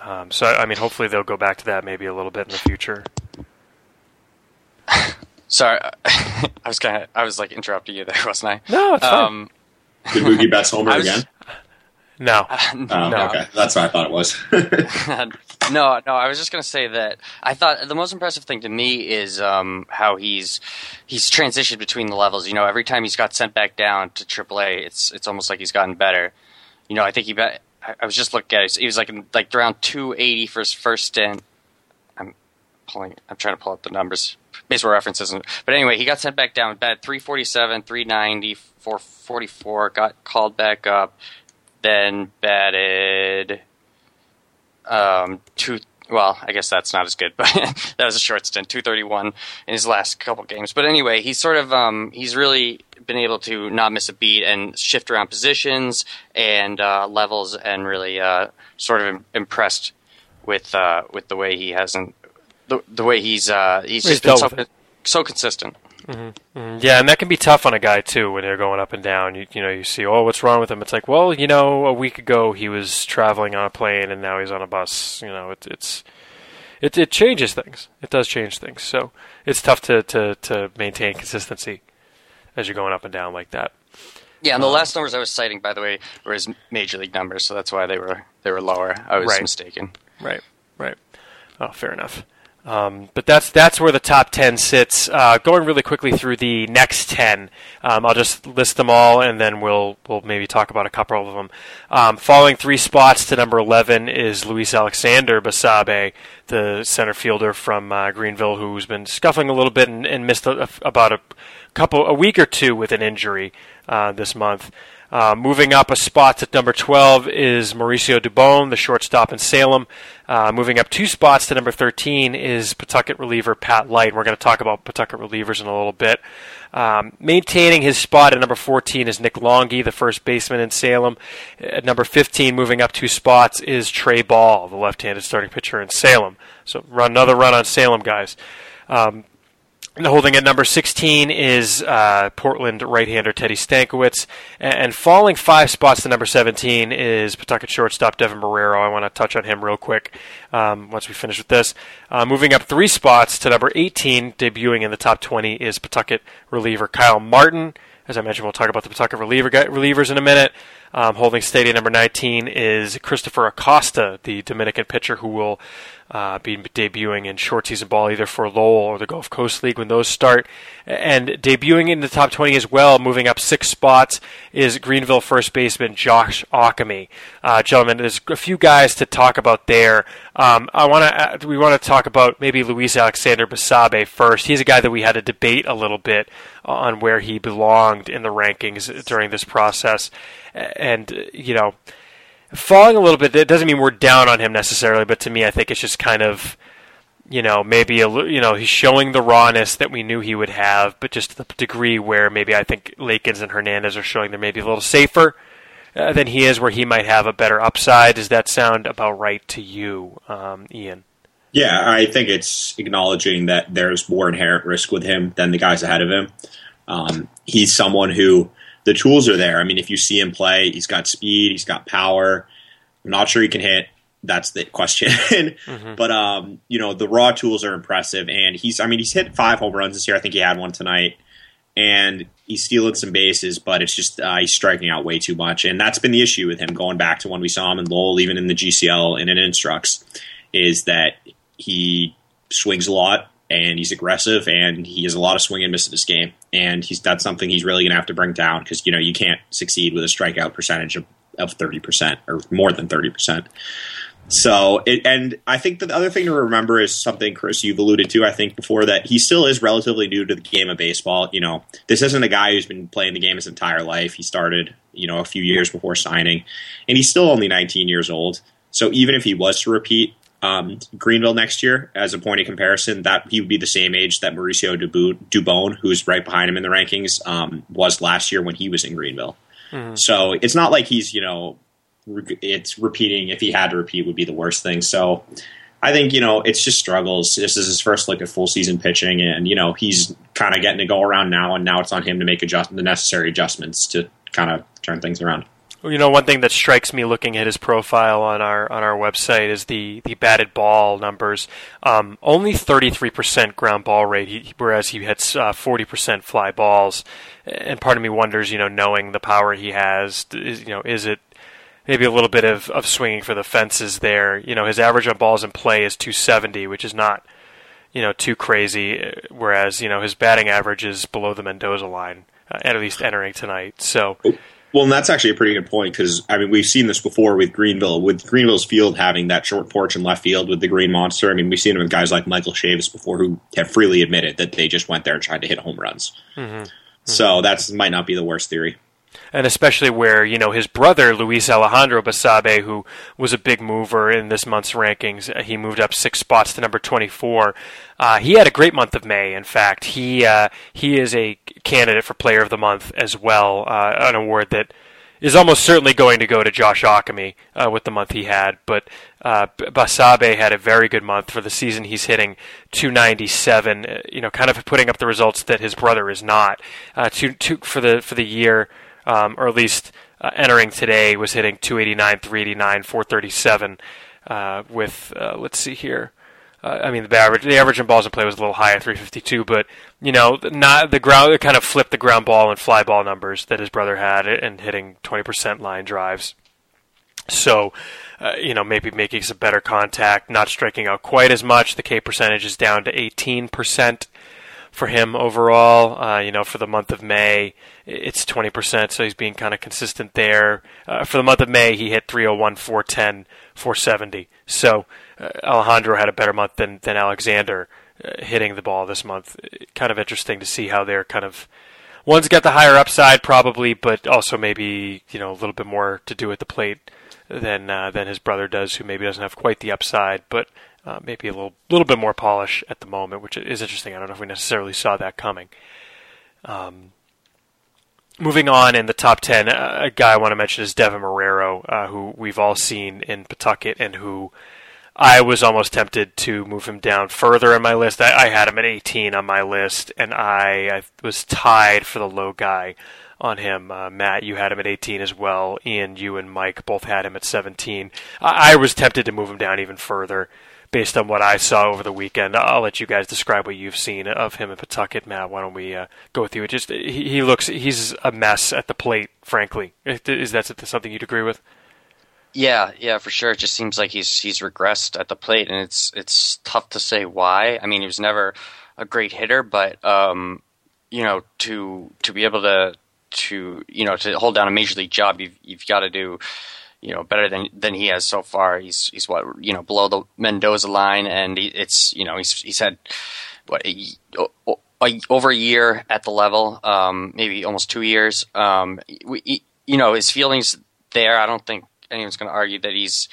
Um, so I mean, hopefully they'll go back to that maybe a little bit in the future. Sorry, I was kind of I was like interrupting you there, wasn't I? No, it's um, fine. Did Mookie Betts homer was, again? No. oh, no. Okay, that's what I thought it was. no, no. I was just going to say that I thought the most impressive thing to me is um, how he's he's transitioned between the levels. You know, every time he's got sent back down to AAA, it's it's almost like he's gotten better. You know, I think he. Bet, I was just looking at it. He was like like around 280 for his first stint. I'm pulling. I'm trying to pull up the numbers. Baseball references. But anyway, he got sent back down. Bad 347, 390, 444. Got called back up then batted um, two. Well, I guess that's not as good, but that was a short stint, two thirty one in his last couple games. But anyway, he's sort of um, he's really been able to not miss a beat and shift around positions and uh, levels, and really uh, sort of impressed with uh, with the way he hasn't the, the way he's uh, he's just been so, so consistent. Mm-hmm. Mm-hmm. Yeah, and that can be tough on a guy too when they're going up and down. You, you know, you see, oh, what's wrong with him? It's like, well, you know, a week ago he was traveling on a plane and now he's on a bus. You know, it, it's it it changes things. It does change things. So it's tough to to to maintain consistency as you're going up and down like that. Yeah, and the um, last numbers I was citing, by the way, were his major league numbers, so that's why they were they were lower. I was right. mistaken. Right, right. Oh, fair enough. Um, but that's that's where the top ten sits. Uh, going really quickly through the next ten, um, I'll just list them all, and then we'll we'll maybe talk about a couple of them. Um, falling three spots to number eleven is Luis Alexander Basabe, the center fielder from uh, Greenville, who's been scuffling a little bit and, and missed a, about a couple a week or two with an injury uh, this month. Uh, moving up a spot to number 12 is Mauricio Dubon, the shortstop in Salem. Uh, moving up two spots to number 13 is Pawtucket reliever Pat Light. We're going to talk about Pawtucket relievers in a little bit. Um, maintaining his spot at number 14 is Nick Longhi, the first baseman in Salem. At number 15, moving up two spots, is Trey Ball, the left-handed starting pitcher in Salem. So run another run on Salem, guys. Um, Holding at number 16 is uh, Portland right-hander Teddy Stankiewicz, and falling five spots to number 17 is Pawtucket shortstop Devin Marrero. I want to touch on him real quick um, once we finish with this. Uh, moving up three spots to number 18, debuting in the top 20 is Pawtucket reliever Kyle Martin. As I mentioned, we'll talk about the Pawtucket reliever relievers in a minute. Um, holding stadium number 19 is Christopher Acosta, the Dominican pitcher who will uh, be debuting in short season ball either for Lowell or the Gulf Coast League when those start. And debuting in the top 20 as well, moving up six spots, is Greenville first baseman Josh Ockimey. Uh, gentlemen, there's a few guys to talk about there. Um, I want to uh, we want to talk about maybe Luis Alexander Basabe first. He's a guy that we had a debate a little bit on where he belonged in the rankings during this process, and you know falling a little bit. It doesn't mean we're down on him necessarily, but to me, I think it's just kind of, you know, maybe a you know he's showing the rawness that we knew he would have, but just the degree where maybe I think Lakins and Hernandez are showing they're maybe a little safer uh, than he is, where he might have a better upside. Does that sound about right to you, um, Ian? Yeah, I think it's acknowledging that there's more inherent risk with him than the guys ahead of him. Um, he's someone who the tools are there. I mean, if you see him play, he's got speed, he's got power. I'm not sure he can hit. That's the question. mm-hmm. But um, you know, the raw tools are impressive, and he's. I mean, he's hit five home runs this year. I think he had one tonight, and he's stealing some bases, but it's just uh, he's striking out way too much, and that's been the issue with him going back to when we saw him in Lowell, even in the GCL and in Instructs, is that he swings a lot and he's aggressive and he has a lot of swing and miss in this game. And he's that's something he's really going to have to bring down because you know you can't succeed with a strikeout percentage of of thirty percent or more than thirty percent. So, it, and I think the other thing to remember is something, Chris, you've alluded to, I think, before that he still is relatively new to the game of baseball. You know, this isn't a guy who's been playing the game his entire life. He started, you know, a few years before signing, and he's still only 19 years old. So, even if he was to repeat, um, Greenville next year as a point of comparison, that he would be the same age that Mauricio Dubon, who's right behind him in the rankings, um, was last year when he was in Greenville. Mm-hmm. So it's not like he's you know it's repeating. If he had to repeat, would be the worst thing. So I think you know it's just struggles. This is his first look at full season pitching, and you know he's kind of getting to go around now, and now it's on him to make adjust the necessary adjustments to kind of turn things around. You know, one thing that strikes me looking at his profile on our on our website is the, the batted ball numbers. Um, only 33% ground ball rate, he, whereas he hits uh, 40% fly balls. And part of me wonders, you know, knowing the power he has, is, you know, is it maybe a little bit of, of swinging for the fences there. You know, his average on balls in play is 270, which is not, you know, too crazy. Uh, whereas, you know, his batting average is below the Mendoza line, uh, at least entering tonight. So. Well, and that's actually a pretty good point because I mean we've seen this before with Greenville, with Greenville's field having that short porch in left field with the Green Monster. I mean we've seen it with guys like Michael Chavis before who have freely admitted that they just went there and tried to hit home runs. Mm-hmm. So that might not be the worst theory and especially where you know his brother Luis Alejandro Basabe, who was a big mover in this month's rankings, uh, he moved up six spots to number 24. Uh, he had a great month of May. In fact, he uh, he is a candidate for Player of the Month as well, uh, an award that is almost certainly going to go to Josh Ockimey uh, with the month he had. But uh, Basabe had a very good month for the season. He's hitting 297. Uh, you know, kind of putting up the results that his brother is not. Uh, two, two for the for the year um, or at least uh, entering today, was hitting 289, 389, 437. Uh, with uh, let's see here. Uh, I mean, the average the average in balls in play was a little high at 352, but you know, not the ground. Kind of flipped the ground ball and fly ball numbers that his brother had, and hitting 20% line drives. So, uh, you know, maybe making some better contact, not striking out quite as much. The K percentage is down to 18% for him overall. Uh, you know, for the month of May, it's 20%, so he's being kind of consistent there. Uh, for the month of May, he hit 301, 410, 470. So uh, Alejandro had a better month than, than Alexander uh, hitting the ball this month. Kind of interesting to see how they're kind of. One's got the higher upside probably, but also maybe you know a little bit more to do at the plate than uh, than his brother does, who maybe doesn't have quite the upside. But uh, maybe a little little bit more polish at the moment, which is interesting. I don't know if we necessarily saw that coming. Um, moving on in the top 10, uh, a guy I want to mention is Devin Marrero, uh, who we've all seen in Pawtucket and who I was almost tempted to move him down further in my list. I, I had him at 18 on my list, and I, I, was tied for the low guy on him. Uh, Matt, you had him at 18 as well. Ian, you and Mike both had him at 17. I, I was tempted to move him down even further based on what I saw over the weekend. I'll let you guys describe what you've seen of him in Pawtucket. Matt, why don't we uh, go you? It just he, he, looks he's a mess at the plate. Frankly, is that something you'd agree with? Yeah, yeah, for sure. It just seems like he's he's regressed at the plate, and it's it's tough to say why. I mean, he was never a great hitter, but um, you know, to to be able to to you know to hold down a major league job, you've you've got to do you know better than than he has so far. He's he's what you know below the Mendoza line, and he, it's you know he's he's had what a, a, over a year at the level, um, maybe almost two years. Um, we, you know his feelings there. I don't think anyone's going to argue that he's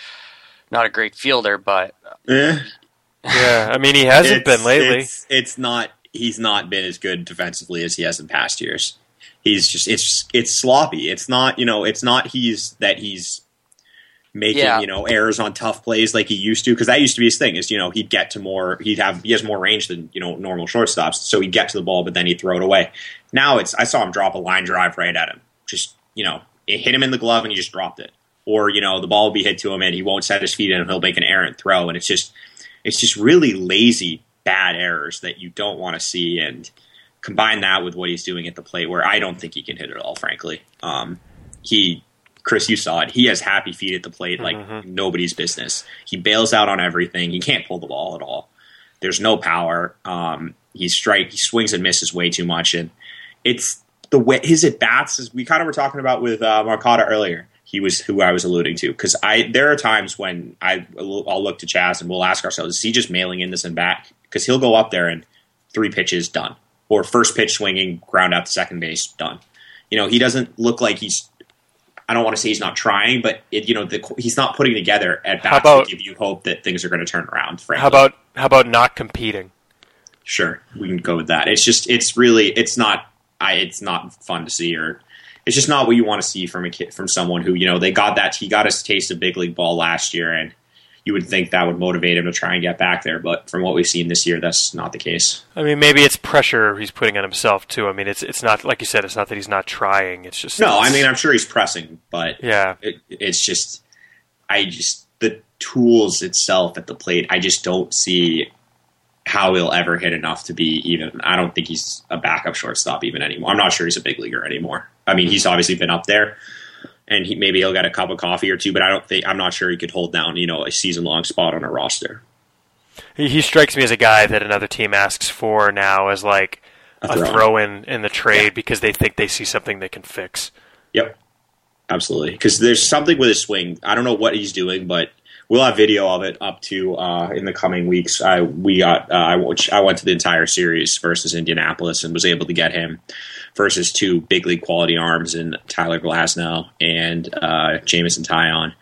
not a great fielder, but yeah, yeah. I mean he hasn't been lately. It's, it's not. He's not been as good defensively as he has in past years. He's just it's it's sloppy. It's not you know it's not he's that he's making yeah. you know errors on tough plays like he used to because that used to be his thing is you know he'd get to more he'd have he has more range than you know normal shortstops. So he'd get to the ball but then he'd throw it away. Now it's i saw him drop a line drive right at him. Just you know it hit him in the glove and he just dropped it. Or you know the ball will be hit to him and he won't set his feet and he'll make an errant throw. And it's just it's just really lazy bad errors that you don't want to see. And combine that with what he's doing at the plate where i don't think he can hit it at all frankly. Um, he Chris, you saw it. He has happy feet at the plate like mm-hmm. nobody's business. He bails out on everything. He can't pull the ball at all. There's no power. Um, he strike. He swings and misses way too much, and it's the way his at bats. As we kind of were talking about with uh, Marcotta earlier. He was who I was alluding to because I there are times when I I'll look to Chaz and we'll ask ourselves: Is he just mailing in this and back? Because he'll go up there and three pitches done, or first pitch swinging, ground out to second base done. You know, he doesn't look like he's I don't want to say he's not trying, but it, you know the, he's not putting together at bats about, to give you hope that things are going to turn around. Frankly. How about how about not competing? Sure, we can go with that. It's just it's really it's not I it's not fun to see or it's just not what you want to see from a kid from someone who you know they got that he got his taste of big league ball last year and you would think that would motivate him to try and get back there. But from what we've seen this year, that's not the case. I mean, maybe it's pressure he's putting on himself too. I mean, it's it's not like you said. It's not that he's not trying. It's just no. I mean, I'm sure he's pressing, but yeah, it, it's just I just the tools itself at the plate. I just don't see how he'll ever hit enough to be even. I don't think he's a backup shortstop even anymore. I'm not sure he's a big leaguer anymore. I mean, he's obviously been up there and he, maybe he'll get a cup of coffee or two. But I don't think I'm not sure he could hold down you know a season long spot on a roster. He, he, strikes me as a guy that another team asks for now as like a, a throw in in the trade yeah. because they think they see something they can fix. Yep, absolutely. Because there's something with his swing. I don't know what he's doing, but we'll have video of it up to uh, in the coming weeks. I we got uh, I, I went to the entire series versus Indianapolis and was able to get him versus two big league quality arms in Tyler Glasnow and uh, Jameson Taillon.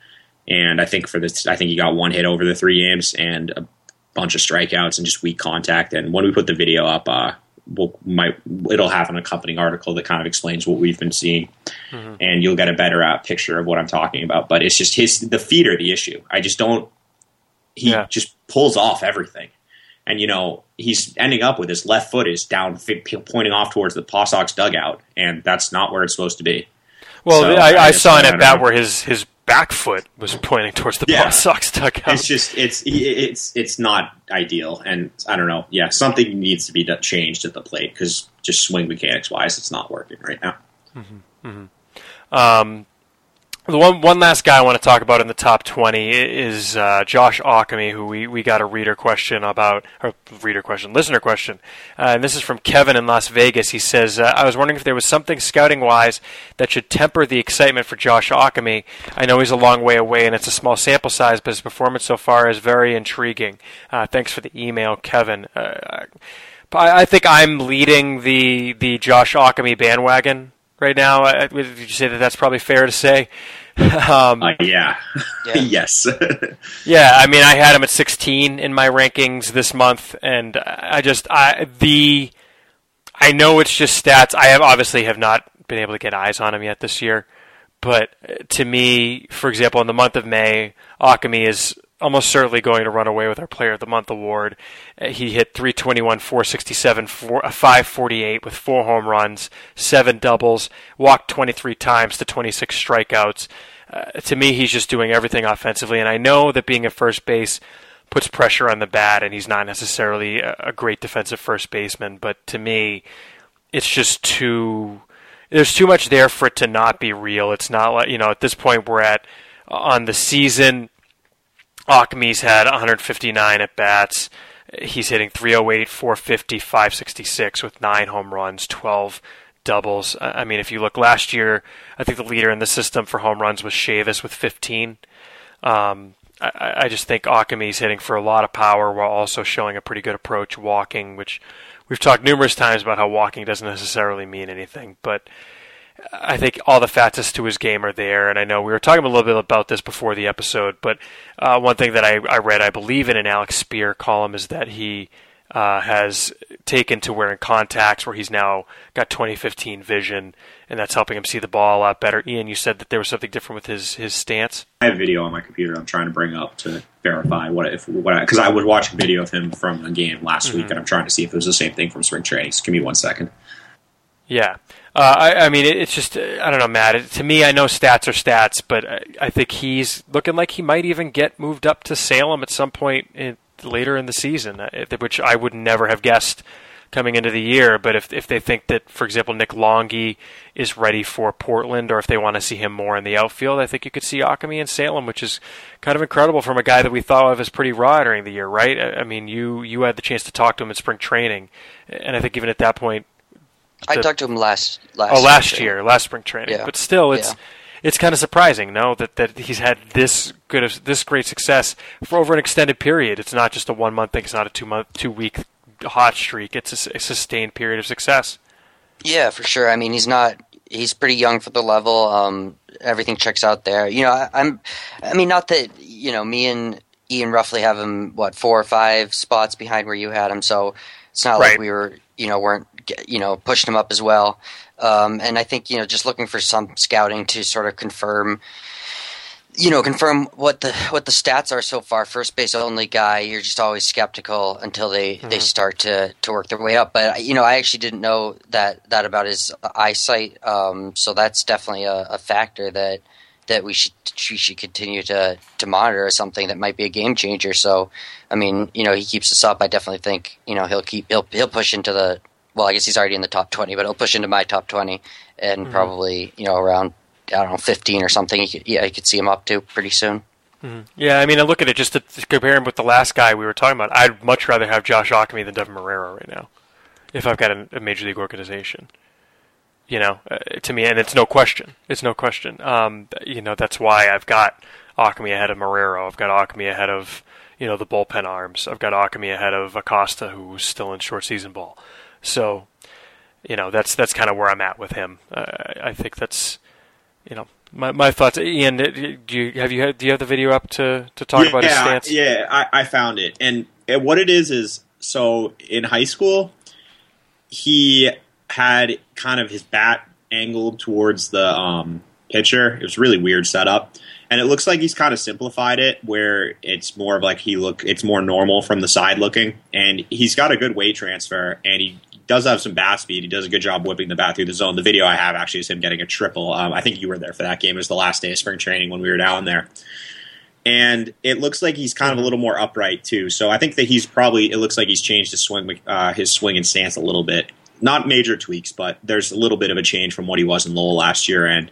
And I think for this, I think he got one hit over the three games and a bunch of strikeouts and just weak contact. And when we put the video up, uh, we'll might it'll have an accompanying article that kind of explains what we've been seeing, mm-hmm. and you'll get a better uh, picture of what I'm talking about. But it's just his the feet are the issue. I just don't. He yeah. just pulls off everything, and you know he's ending up with his left foot is down, pointing off towards the Paw Sox dugout, and that's not where it's supposed to be. Well, so, I, I, I saw in at bat where his his back foot was pointing towards the yeah. Paw Sox dugout. It's just it's it's it's not ideal, and I don't know. Yeah, something needs to be changed at the plate because just swing mechanics wise, it's not working right now. Mm-hmm. Mm-hmm. Um, the one one last guy I want to talk about in the top twenty is uh, Josh Ockimey, who we, we got a reader question about, or reader question, listener question, uh, and this is from Kevin in Las Vegas. He says, uh, "I was wondering if there was something scouting wise that should temper the excitement for Josh Ockimey. I know he's a long way away and it's a small sample size, but his performance so far is very intriguing. Uh, thanks for the email, Kevin." Uh, I, think I'm leading the the Josh Ockimey bandwagon right now. Uh, would you say that that's probably fair to say? um, uh, yeah. yeah. yes. yeah, I mean, I had him at 16 in my rankings this month, and I just I the I know it's just stats. I have obviously have not been able to get eyes on him yet this year, but to me, for example, in the month of May, Ockimey is almost certainly going to run away with our Player of the Month award. Uh, he hit 321, 467, 4, 548 with four home runs, seven doubles, walked 23 times to 26 strikeouts. Uh, to me, he's just doing everything offensively, and I know that being at first base puts pressure on the bat, and he's not necessarily a, a great defensive first baseman. But to me, it's just too. There's too much there for it to not be real. It's not like you know at this point we're at on the season Ockimey's had 159 at bats. He's hitting 308, 450, 566 with nine home runs, 12 doubles. I mean, if you look last year, I think the leader in the system for home runs was Chavis with 15. Um, I, I, just think Ockimey's hitting for a lot of power while also showing a pretty good approach walking, which we've talked numerous times about how walking doesn't necessarily mean anything, but I think all the facets to his game are there, and I know we were talking a little bit about this before the episode, but uh, one thing that I, I, read, I believe, in an Alex Speier column is that he uh, has taken to wearing contacts, where he's now got 2015 vision, and that's helping him see the ball a lot better. Ian, you said that there was something different with his his stance. I have a video on my computer. I'm trying to bring up to verify what if what because I, I, was watching video of him from a game last mm-hmm. week, and I'm trying to see if it was the same thing from spring training. So give me one second. Yeah. Uh, I, I, mean, it's just I don't know, Matt. It, to me, I know stats are stats, but I, I, think he's looking like he might even get moved up to Salem at some point in, later in the season, uh, which I would never have guessed coming into the year. But if if they think that, for example, Nick Longhi is ready for Portland, or if they want to see him more in the outfield, I think you could see Ockimey in Salem, which is kind of incredible from a guy that we thought of as pretty raw during the year, right? I, I mean, you you had the chance to talk to him in spring training, and I think even at that point I talked to him last last. Oh, last year, last spring training. Yeah. But still, it's yeah. it's kind of surprising, no, that that he's had this good of this great success for over an extended period. It's not just a one month thing. It's not a two month, two week hot streak. It's a, a sustained period of success. Yeah, for sure. I mean, he's not. He's pretty young for the level. Um, everything checks out there. You know, I, I'm. I mean, not that you know me and Ian roughly have him what four or five spots behind where you had him. So it's not right. like we were you know weren't you know pushed him up as well. Um, and I think you know just looking for some scouting to sort of confirm you know confirm what the what the stats are so far first base only guy you're just always skeptical until they mm-hmm. they start to to work their way up but you know i actually didn't know that that about his eyesight um, so that's definitely a, a, factor that that we should we should continue to to monitor as something that might be a game changer so i mean you know he keeps us up i definitely think you know he'll keep he'll he'll push into the well, I guess he's already in the top 20, but he'll push into my top 20 and mm-hmm. probably, you know, around I don't know, 15 or something. He could, yeah, you could see him up to pretty soon. Mm-hmm. Yeah, I mean, I look at it just to, to, compare him with the last guy we were talking about. I'd much rather have Josh Ockimey than Devin Marrero right now, if I've got a, a major league organization. You know, uh, to me, and it's no question. It's no question. Um, you know, that's why I've got Ockimey ahead of Marrero. I've got Ockimey ahead of you know the bullpen arms. I've got Ockimey ahead of Acosta, who's still in short season ball. So, you know, that's that's kind of where I'm at with him. Uh, I think that's you know my my thoughts. Ian, do you have you had, do you have the video up to to talk yeah, about his stance? Yeah, I, I found it, and, and what it is is so in high school, he had kind of his bat angled towards the um, pitcher. It was really weird setup, and it looks like he's kind of simplified it where it's more of like he look it's more normal from the side looking, and he's got a good weight transfer, and he does have some bat speed. He does a good job whipping the bat through the zone. The video I have actually is him getting a triple. Um, I think you were there for that game. It was the last day of spring training when we were down there. And it looks like he's kind of a little more upright too. So I think that he's probably. It looks like he's changed his swing, uh, his swing and stance a little bit. Not major tweaks, but there's a little bit of a change from what he was in Lowell last year, and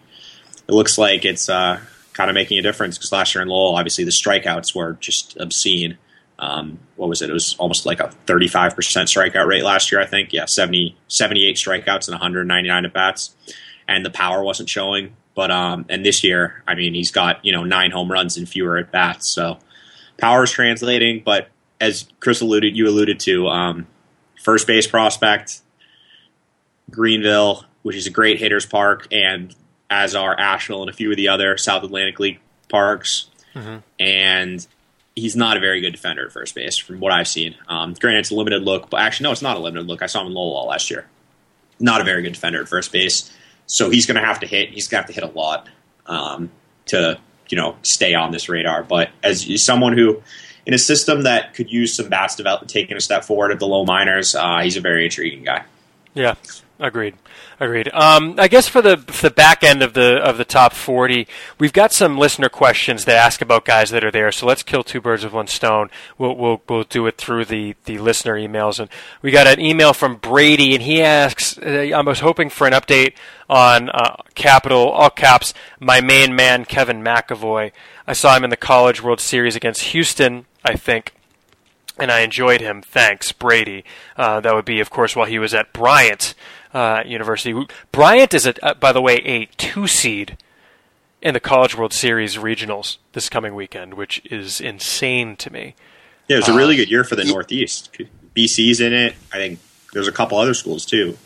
it looks like it's uh, kind of making a difference because last year in Lowell, obviously the strikeouts were just obscene. Um, what was it? It was almost like a 35% strikeout rate last year, I think. Yeah, 70, 78 strikeouts and 199 at bats. And the power wasn't showing. But, um, and this year, I mean, he's got, you know, nine home runs and fewer at bats. So power is translating. But as Chris alluded, you alluded to, um, first base prospect, Greenville, which is a great hitters park, and as are Asheville and a few of the other South Atlantic League parks. Mm-hmm. And he's not a very good defender at first base from what I've seen. Um, granted, it's a limited look, but actually, no, it's not a limited look. I saw him in Lowell last year. Not a very good defender at first base, so he's going to have to hit. He's going to have to hit a lot um, to you know stay on this radar. But as someone who in a system that could use some bats develop, taking a step forward at the low minors, uh, he's a very intriguing guy. Yeah, agreed. Agreed. Um, I guess for the for the back end of the of the top forty, we've got some listener questions that ask about guys that are there. So let's kill two birds with one stone. We'll we'll, we'll do it through the, the listener emails, and we got an email from Brady, and he asks, uh, "I was hoping for an update on uh, capital all caps my main man Kevin McAvoy. I saw him in the College World Series against Houston, I think." and I enjoyed him. Thanks, Brady. Uh, that would be, of course, while he was at Bryant uh, University. Bryant is, a, uh, by the way, a two seed in the College World Series regionals this coming weekend, which is insane to me. Yeah, it was a really uh, good year for the Northeast. BC's in it. I think there's a couple other schools too.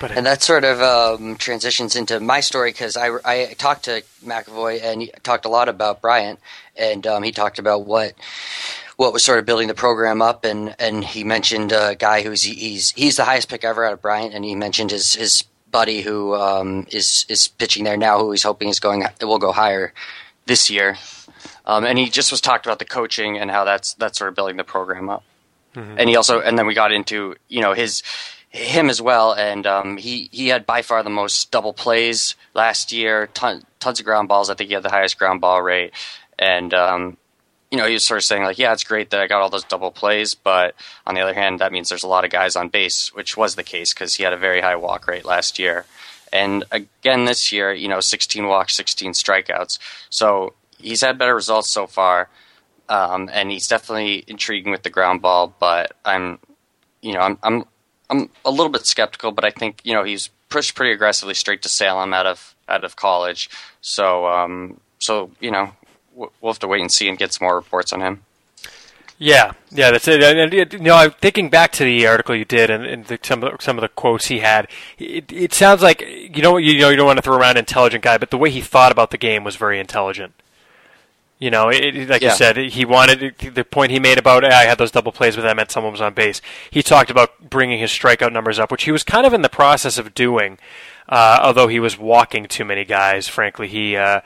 But and that sort of um, transitions into my story because I, I talked to McAvoy and he talked a lot about Bryant, and um, he talked about what what was sort of building the program up, and and he mentioned a guy who's he's he's the highest pick ever out of Bryant, and he mentioned his his buddy who um, is is pitching there now, who he's hoping is going will go higher this year, um, and he just was talked about the coaching and how that's that's sort of building the program up, mm-hmm. and he also and then we got into you know his him as well, and um, he he had by far the most double plays last year, ton, tons of ground balls. I think he had the highest ground ball rate, and um, you know, he was sort of saying like, yeah, it's great that I got all those double plays, but on the other hand, that means there's a lot of guys on base, which was the case because he had a very high walk rate last year. And again this year, you know, 16 walks, 16 strikeouts. So he's had better results so far. Um, and he's definitely intriguing with the ground ball, but I'm, you know, I'm, I'm, I'm a little bit skeptical, but I think, you know, he's pushed pretty aggressively straight to Salem out of, out of college. So, um, so, you know, we'll have to wait and see and get some more reports on him. Yeah, yeah, that's it. And, you know, thinking back to the article you did and, and the, some of the, some of the quotes he had, it, it sounds like you know you know you don't want to throw around intelligent guy, but the way he thought about the game was very intelligent. You know, it, like yeah. you said, he wanted the point he made about I had those double plays, but that meant someone was on base. He talked about bringing his strikeout numbers up, which he was kind of in the process of doing, uh, although he was walking too many guys. Frankly, he. Uh,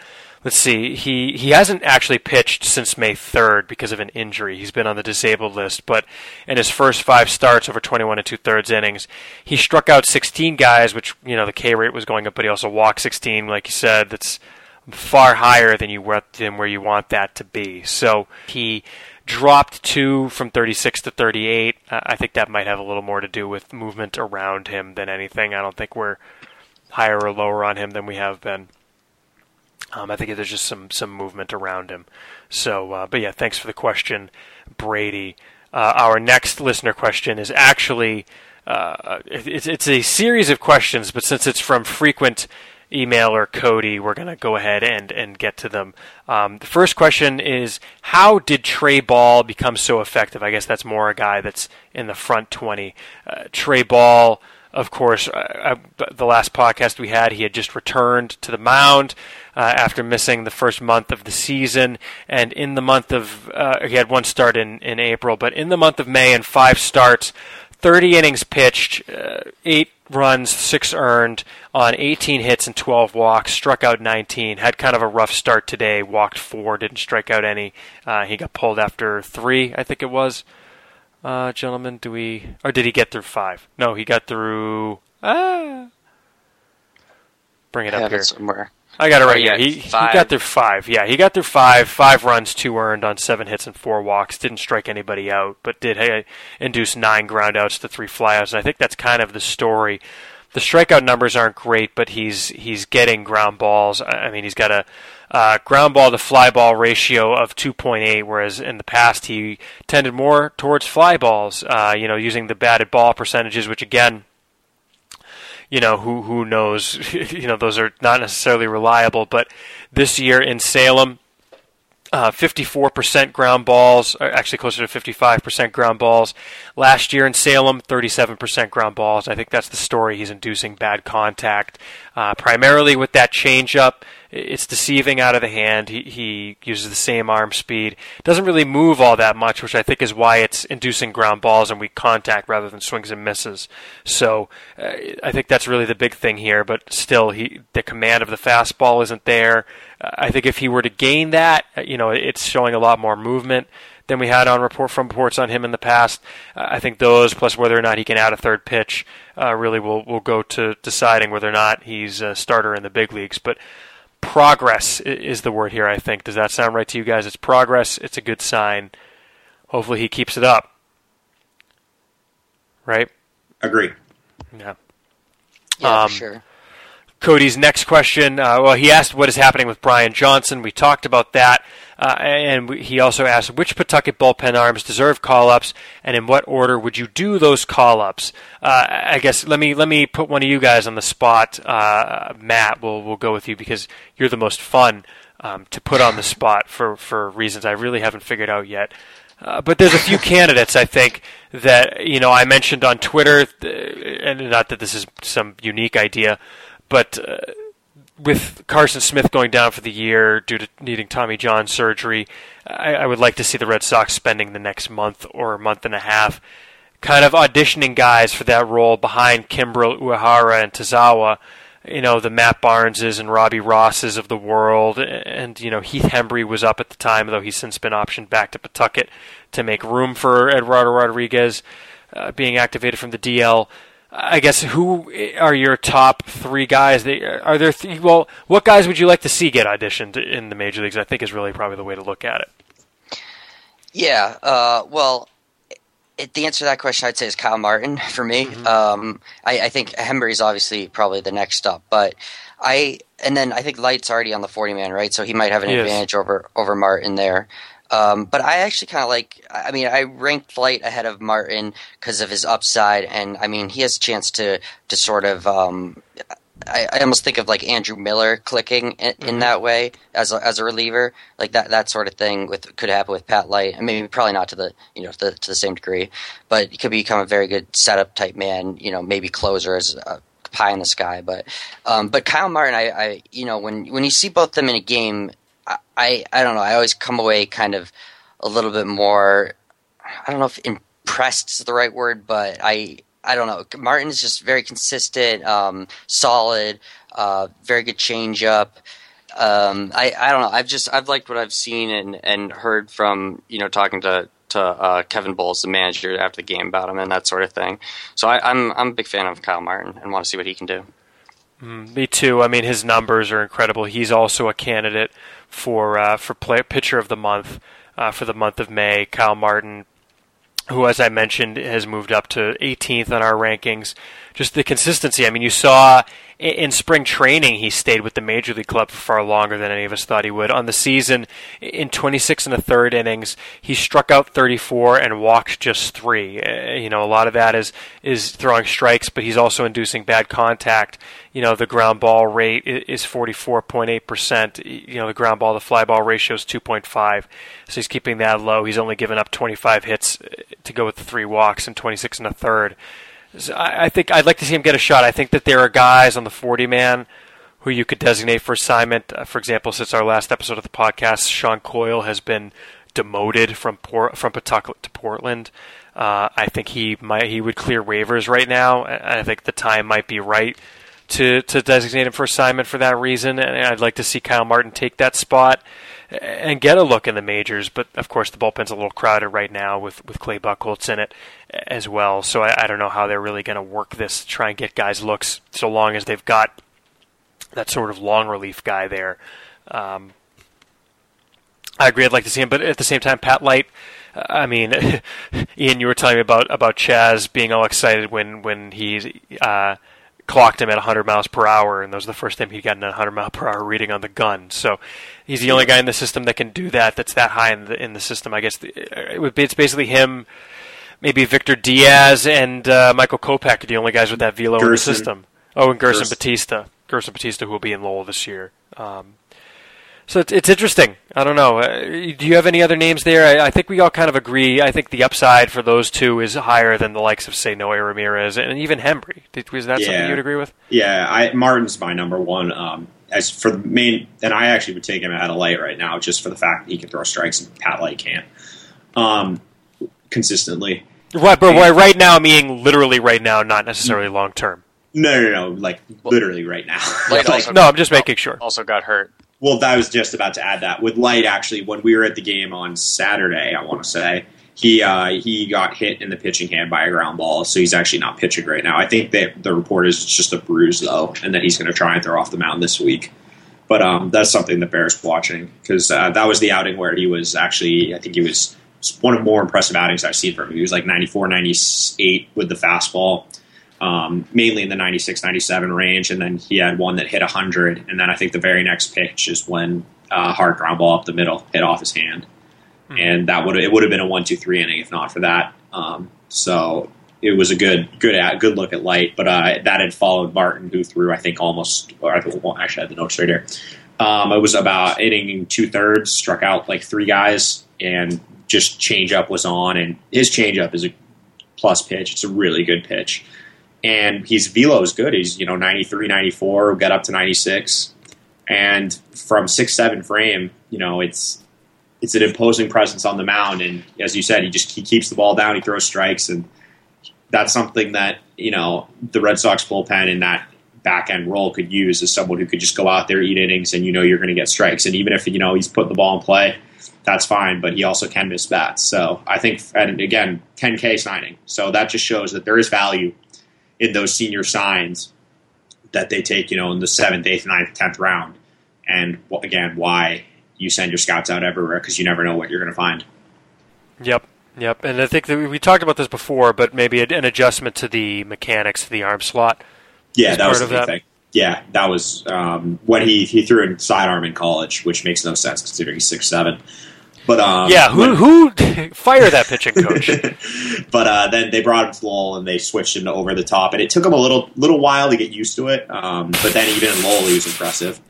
let's see, he, he hasn't actually pitched since May 3rd because of an injury. He's been on the disabled list, but in his first five starts over 21 and two thirds innings, he struck out 16 guys, which, you know, the K rate was going up, but he also walked 16, like you said. That's far higher than you than where you want that to be. So he dropped two from 36 to 38. Uh, I think that might have a little more to do with movement around him than anything. I don't think we're higher or lower on him than we have been. Um, I think there's just some some movement around him. So, uh, but yeah, thanks for the question, Brady. Uh, our next listener question is actually uh, it's it's a series of questions, but since it's from frequent emailer Cody, we're to go ahead and, and get to them. Um, the first question is How did Trey Ball become so effective? I guess that's more a guy that's in the front 20. Uh, Trey Ball, of course, uh, uh, the last podcast we had, he had just returned to the mound. Uh, after missing the first month of the season, and in the month of uh, he had one start in, in April, but in the month of May and five starts, 30 innings pitched, uh, eight runs, six earned on 18 hits and 12 walks, struck out 19. Had kind of a rough start today, walked four, didn't strike out any. Uh, he got pulled after three, I think it was. Uh, gentlemen, do we. Or did he get through five? No, he got through. Ah! Bring it up here. somewhere. I got it right here. He, he got through five. Yeah, he got through five. Five runs, two earned on seven hits and four walks. Didn't strike anybody out, but did hey, induce nine groundouts to three flyouts. And I think that's kind of the story. The strikeout numbers aren't great, but he's he's getting ground balls. I mean, he's got a uh, ground ball to fly ball ratio of 2.8, whereas in the past he tended more towards fly balls. Uh, you know, using the batted ball percentages, which again you know, who who knows? you know, those are not necessarily reliable. But this year in Salem, uh, 54% ground balls, actually closer to 55% ground balls. Last year in Salem, 37% ground balls. I think that's the story. He's inducing bad contact, uh, primarily with that changeup it's deceiving out of the hand. He, he uses the same arm speed. Doesn't really move all that much, which I think is why it's inducing ground balls and weak contact rather than swings and misses. So uh, I think that's really the big thing here. But still, he the command of the fastball isn't there. Uh, I think if he were to gain that, uh, you know, it's showing a lot more movement than we had on report from reports on him in the past. Uh, I think those, plus whether or not he can add a third pitch, uh, really will will go to deciding whether or not he's a starter in the big leagues. But progress is the word here, I think. Does that sound right to you guys? It's progress. It's a good sign. Hopefully he keeps it up. Right? Agree. Yeah. Yeah, um, sure. Cody's next question. Uh, well, he asked what is happening with Brian Johnson. We talked about that. Uh, and we, he also asked which Pawtucket bullpen arms deserve call ups, and in what order would you do those call ups? Uh, I guess let me let me put one of you guys on the spot. Uh, Matt, we'll we'll go with you because you're the most fun um, to put on the spot for for reasons I really haven't figured out yet. Uh, but there's a few candidates I think that you know I mentioned on Twitter, and not that this is some unique idea, but uh, with Carson Smith going down for the year due to needing Tommy John surgery, I, I, would like to see the Red Sox spending the next month or month and a half kind of auditioning guys for that role behind Kimbrel, Uehara, and Tazawa. You know, the Matt Barneses and Robbie Rosses of the world. And, you know, Heath Hembree was up at the time, though he's since been optioned back to Pawtucket to make room for Eduardo Rodriguez uh, being activated from the DL. I guess who are your top three guys? They are there? Th- well, what guys would you like to see get auditioned in the major leagues? I think is really probably the way to look at it. Yeah. Uh, well, it, the answer to that question, I'd say, is Kyle Martin for me. Mm-hmm. Um, I, I, think Hembree is obviously probably the next up, but I and then I think Light's already on the forty man, right? So he might have an he advantage is. over over Martin there. Um, but I actually kind of like. I mean, I ranked Light ahead of Martin because of his upside, and I mean, he has a chance to to sort of. Um, I, I, almost think of like Andrew Miller clicking in, mm-hmm. in, that way as a, as a reliever, like that that sort of thing with could happen with Pat Light. I mean, probably not to the you know to the, to the same degree, but he could become a very good setup type man. You know, maybe closer as a pie in the sky. But um, but Kyle Martin, I, I you know when when you see both them in a game, I I don't know. I always come away kind of a little bit more. I don't know if impressed is the right word, but I I don't know. Martin is just very consistent, um, solid, uh, very good changeup. Um, I I don't know. I've just I've liked what I've seen and and heard from you know talking to to uh, Kevin Boles, the manager, after the game about him and that sort of thing. So I, I'm I'm a big fan of Kyle Martin and want to see what he can do. Mm, me too. I mean, his numbers are incredible. He's also a candidate for uh, for pitcher of the month uh, for the month of May. Kyle Martin, who, as I mentioned, has moved up to 18th on our rankings. Just the consistency. I mean, you saw in spring training, he stayed with the major league club for far longer than any of us thought he would. On the season, in 26 and a third innings, he struck out 34 and walked just three. Uh, you know, a lot of that is is throwing strikes, but he's also inducing bad contact. You know, the ground ball rate is 44.8 percent. You know, the ground ball to fly ball ratio is 2.5, so he's keeping that low. He's only given up 25 hits uh, to go with the three walks in 26 and a third. I think I'd like to see him get a shot. I think that there are guys on the 40 man who you could designate for assignment. Uh, for example, since our last episode of the podcast, Sean Coyle has been demoted from Port, from Pawtucket to Portland. Uh, I think he might he would clear waivers right now. I think the time might be right to to designate him for assignment for that reason. And I'd like to see Kyle Martin take that spot and get a look in the majors. But of course, the bullpen's a little crowded right now with with Clay Buchholz in it as well. So I, I don't know how they're really going to work this, try and get guys looks so long as they've got that sort of long relief guy there. Um, I agree. I'd like to see him, but at the same time, Pat Light. I mean, Ian, you were telling me about about Chaz being all excited when when he uh, clocked him at 100 miles per hour, and that was the first time he'd gotten a 100 mile per hour reading on the gun. So he's the only guy in the system that can do that. That's that high in the in the system. I guess it would be, it's basically him, maybe Victor Diaz and uh, Michael Kopech are the only guys with that velo Gerson. in the system. Oh, and Gerson, Gerson. Bautista, Gerson Bautista, who will be in Lowell this year. Um, so it's, it's interesting. I don't know. Uh, do you have any other names there? I, I, think we all kind of agree. I think the upside for those two is higher than the likes of say Noe Ramirez and even Hembree. Was that yeah. something you'd agree with? Yeah, I, Martin's my number one. Um, as for the main, and I actually would take him out of light right now just for the fact that he can throw strikes and Pat Light can't um, consistently. Right, but and, right now, meaning literally right now, not necessarily long term. No, no, no, like literally right now. like, no, I'm just making sure. Also got hurt. Well, I was just about to add that with Light. Actually, when we were at the game on Saturday, I want to say he uh, he got hit in the pitching hand by a ground ball, so he's actually not pitching right now. I think that the report is it's just a bruise though, and that he's going to try and throw off the mound this week. But um, that's something that bears watching because uh, that was the outing where he was actually. I think he was one of the more impressive outings I've seen from him. He was like 94, 98 with the fastball um, mainly in the 96, 97 range. And then he had one that hit 100. And then I think the very next pitch is when uh, hard ground ball up the middle hit off his hand. Mm-hmm. And that would it would have been a one two three inning if not for that. Um, so it was a good good at, good look at Light, but uh, that had followed Martin, who threw I think almost. Or I think, well, actually, I had the notes right here. Um, it was about inning two thirds, struck out like three guys, and just changeup was on. And his changeup is a plus pitch. It's a really good pitch and his velo is good. He's you know 93, 94, got up to 96, and from six seven frame, you know it's it's an imposing presence on the mound. And as you said, he just he keeps the ball down, he throws strikes, and that's something that you know the Red Sox bullpen in that back end role could use as someone who could just go out there, eat innings, and you know you're going to get strikes. And even if you know he's putting the ball in play, that's fine. But he also can miss bats. So I think, and again, 10K signing. So that just shows that there is value in those senior signs that they take, you know, in the seventh, eighth, ninth, tenth round. And again, why you send your scouts out everywhere because you never know what you're going to find. Yep. Yep, and I think that we talked about this before, but maybe an adjustment to the mechanics of the arm slot. Yeah, that was the that. thing. Yeah, that was um, when he, he threw in sidearm in college, which makes no sense considering he's six seven. But um, yeah, who who fire that pitching coach? but uh, then they brought him to Lowell and they switched him to over the top, and it took him a little little while to get used to it. Um, but then even in Lowell, he was impressive.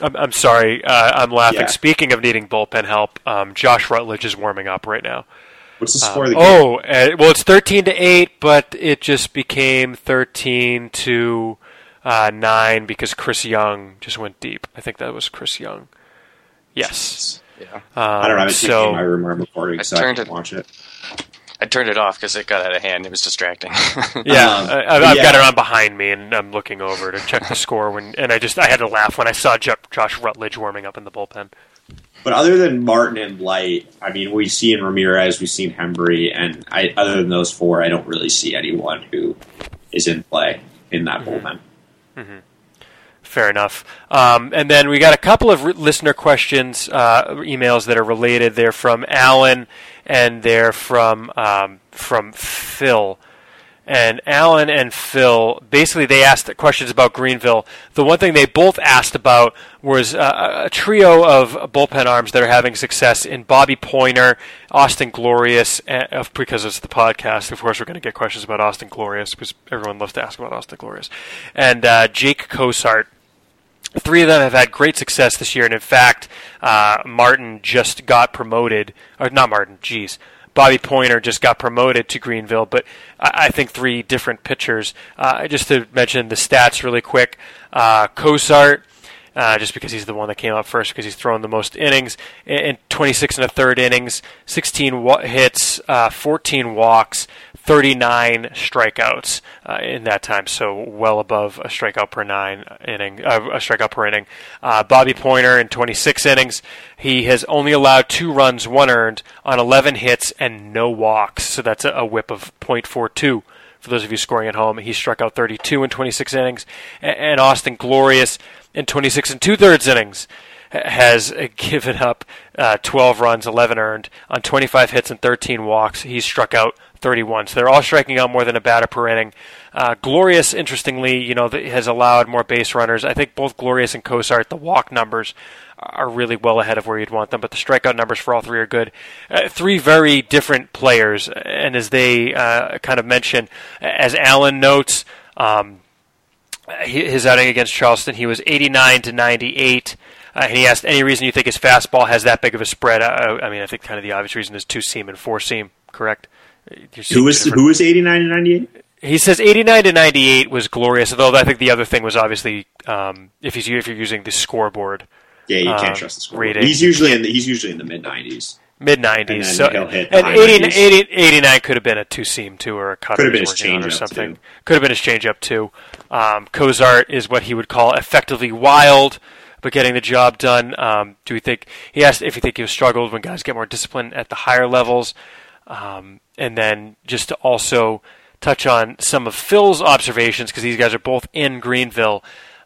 I'm, I'm sorry, uh, I'm laughing. Yeah. Speaking of needing bullpen help, um, Josh Rutledge is warming up right now. What's the score of the game? Oh, uh, well, it's thirteen to eight, but it just became thirteen to uh, nine because Chris Young just went deep. I think that was Chris Young. Yes. Yeah. Um, I don't know. I so, in my room where I'm recording, I so turned I can it, watch it. I turned it off because it got out of hand. It was distracting. yeah, um, I, have yeah. got it on behind me, and I'm looking over to check the score. When and I just I had to laugh when I saw Josh Rutledge warming up in the bullpen. But other than Martin and Light, I mean, we've seen Ramirez, we've seen Hembree, and I, other than those four, I don't really see anyone who is in play in that mm-hmm. bullpen. Mm-hmm. Fair enough. Um, and then we got a couple of re- listener questions, uh, emails that are related. They're from Alan and they're from um, from Phil. and Alan and Phil basically they asked questions about Greenville. The one thing they both asked about was uh, a trio of bullpen arms that are having success in Bobby Poyner, Austin Glorius, and, because it's the podcast. Of course, we're going to get questions about Austin Glorius because everyone loves to ask about Austin Glorius, and uh, Jake Cosart. Three of them have had great success this year, and in fact, uh, Martin just got promoted, or not Martin, geez, Bobby Poyner just got promoted to Greenville, but I, think three different pitchers. Uh, just to mention the stats really quick, uh, Cosart. Uh, just because he's the one that came up first, because he's thrown the most innings in 26 and a third innings, 16 wa- hits, uh, 14 walks, 39 strikeouts uh, in that time, so well above a strikeout per nine inning, uh, a strikeout per inning. Uh, Bobby Poyner in 26 innings, he has only allowed two runs, one earned on 11 hits and no walks, so that's a, a whip of .42 for those of you scoring at home. He struck out 32 in 26 innings, and Austin Glorious in 26 and two thirds innings has given up uh, 12 runs, 11 earned on 25 hits and 13 walks. He's struck out 31. So they're all striking out more than a batter per inning. Uh, Glorius, interestingly, you know, has allowed more base runners. I think both Glorius and Cosart, the walk numbers are really well ahead of where you'd want them, but the strikeout numbers for all three are good. Uh, three very different players, and as they uh, kind of mention, as Alan notes, um, his outing against Charleston, he was 89 to 98. Uh, and he asked any reason you think his fastball has that big of a spread. Uh, I mean, I think kind of the obvious reason is two seam and four seam, correct? Who was who was eighty nine to ninety eight? He says 89 to 98 was Glorius, although I think the other thing was obviously um, if he's if you're using the scoreboard. Yeah, you can't um, trust the scoreboard. Rating. He's usually in the, he's usually in the mid 90s. Mid 90s. So and 80, 80, 89 could have been a two seam too or a cut could have been his change or something. Too. Could have been his change up too. Um, Cosart is what he would call effectively wild but getting the job done. Um, do we think he asked if you think he struggled when guys get more discipline at the higher levels? Um, and then just to also touch on some of Phil's observations because these guys are both in Greenville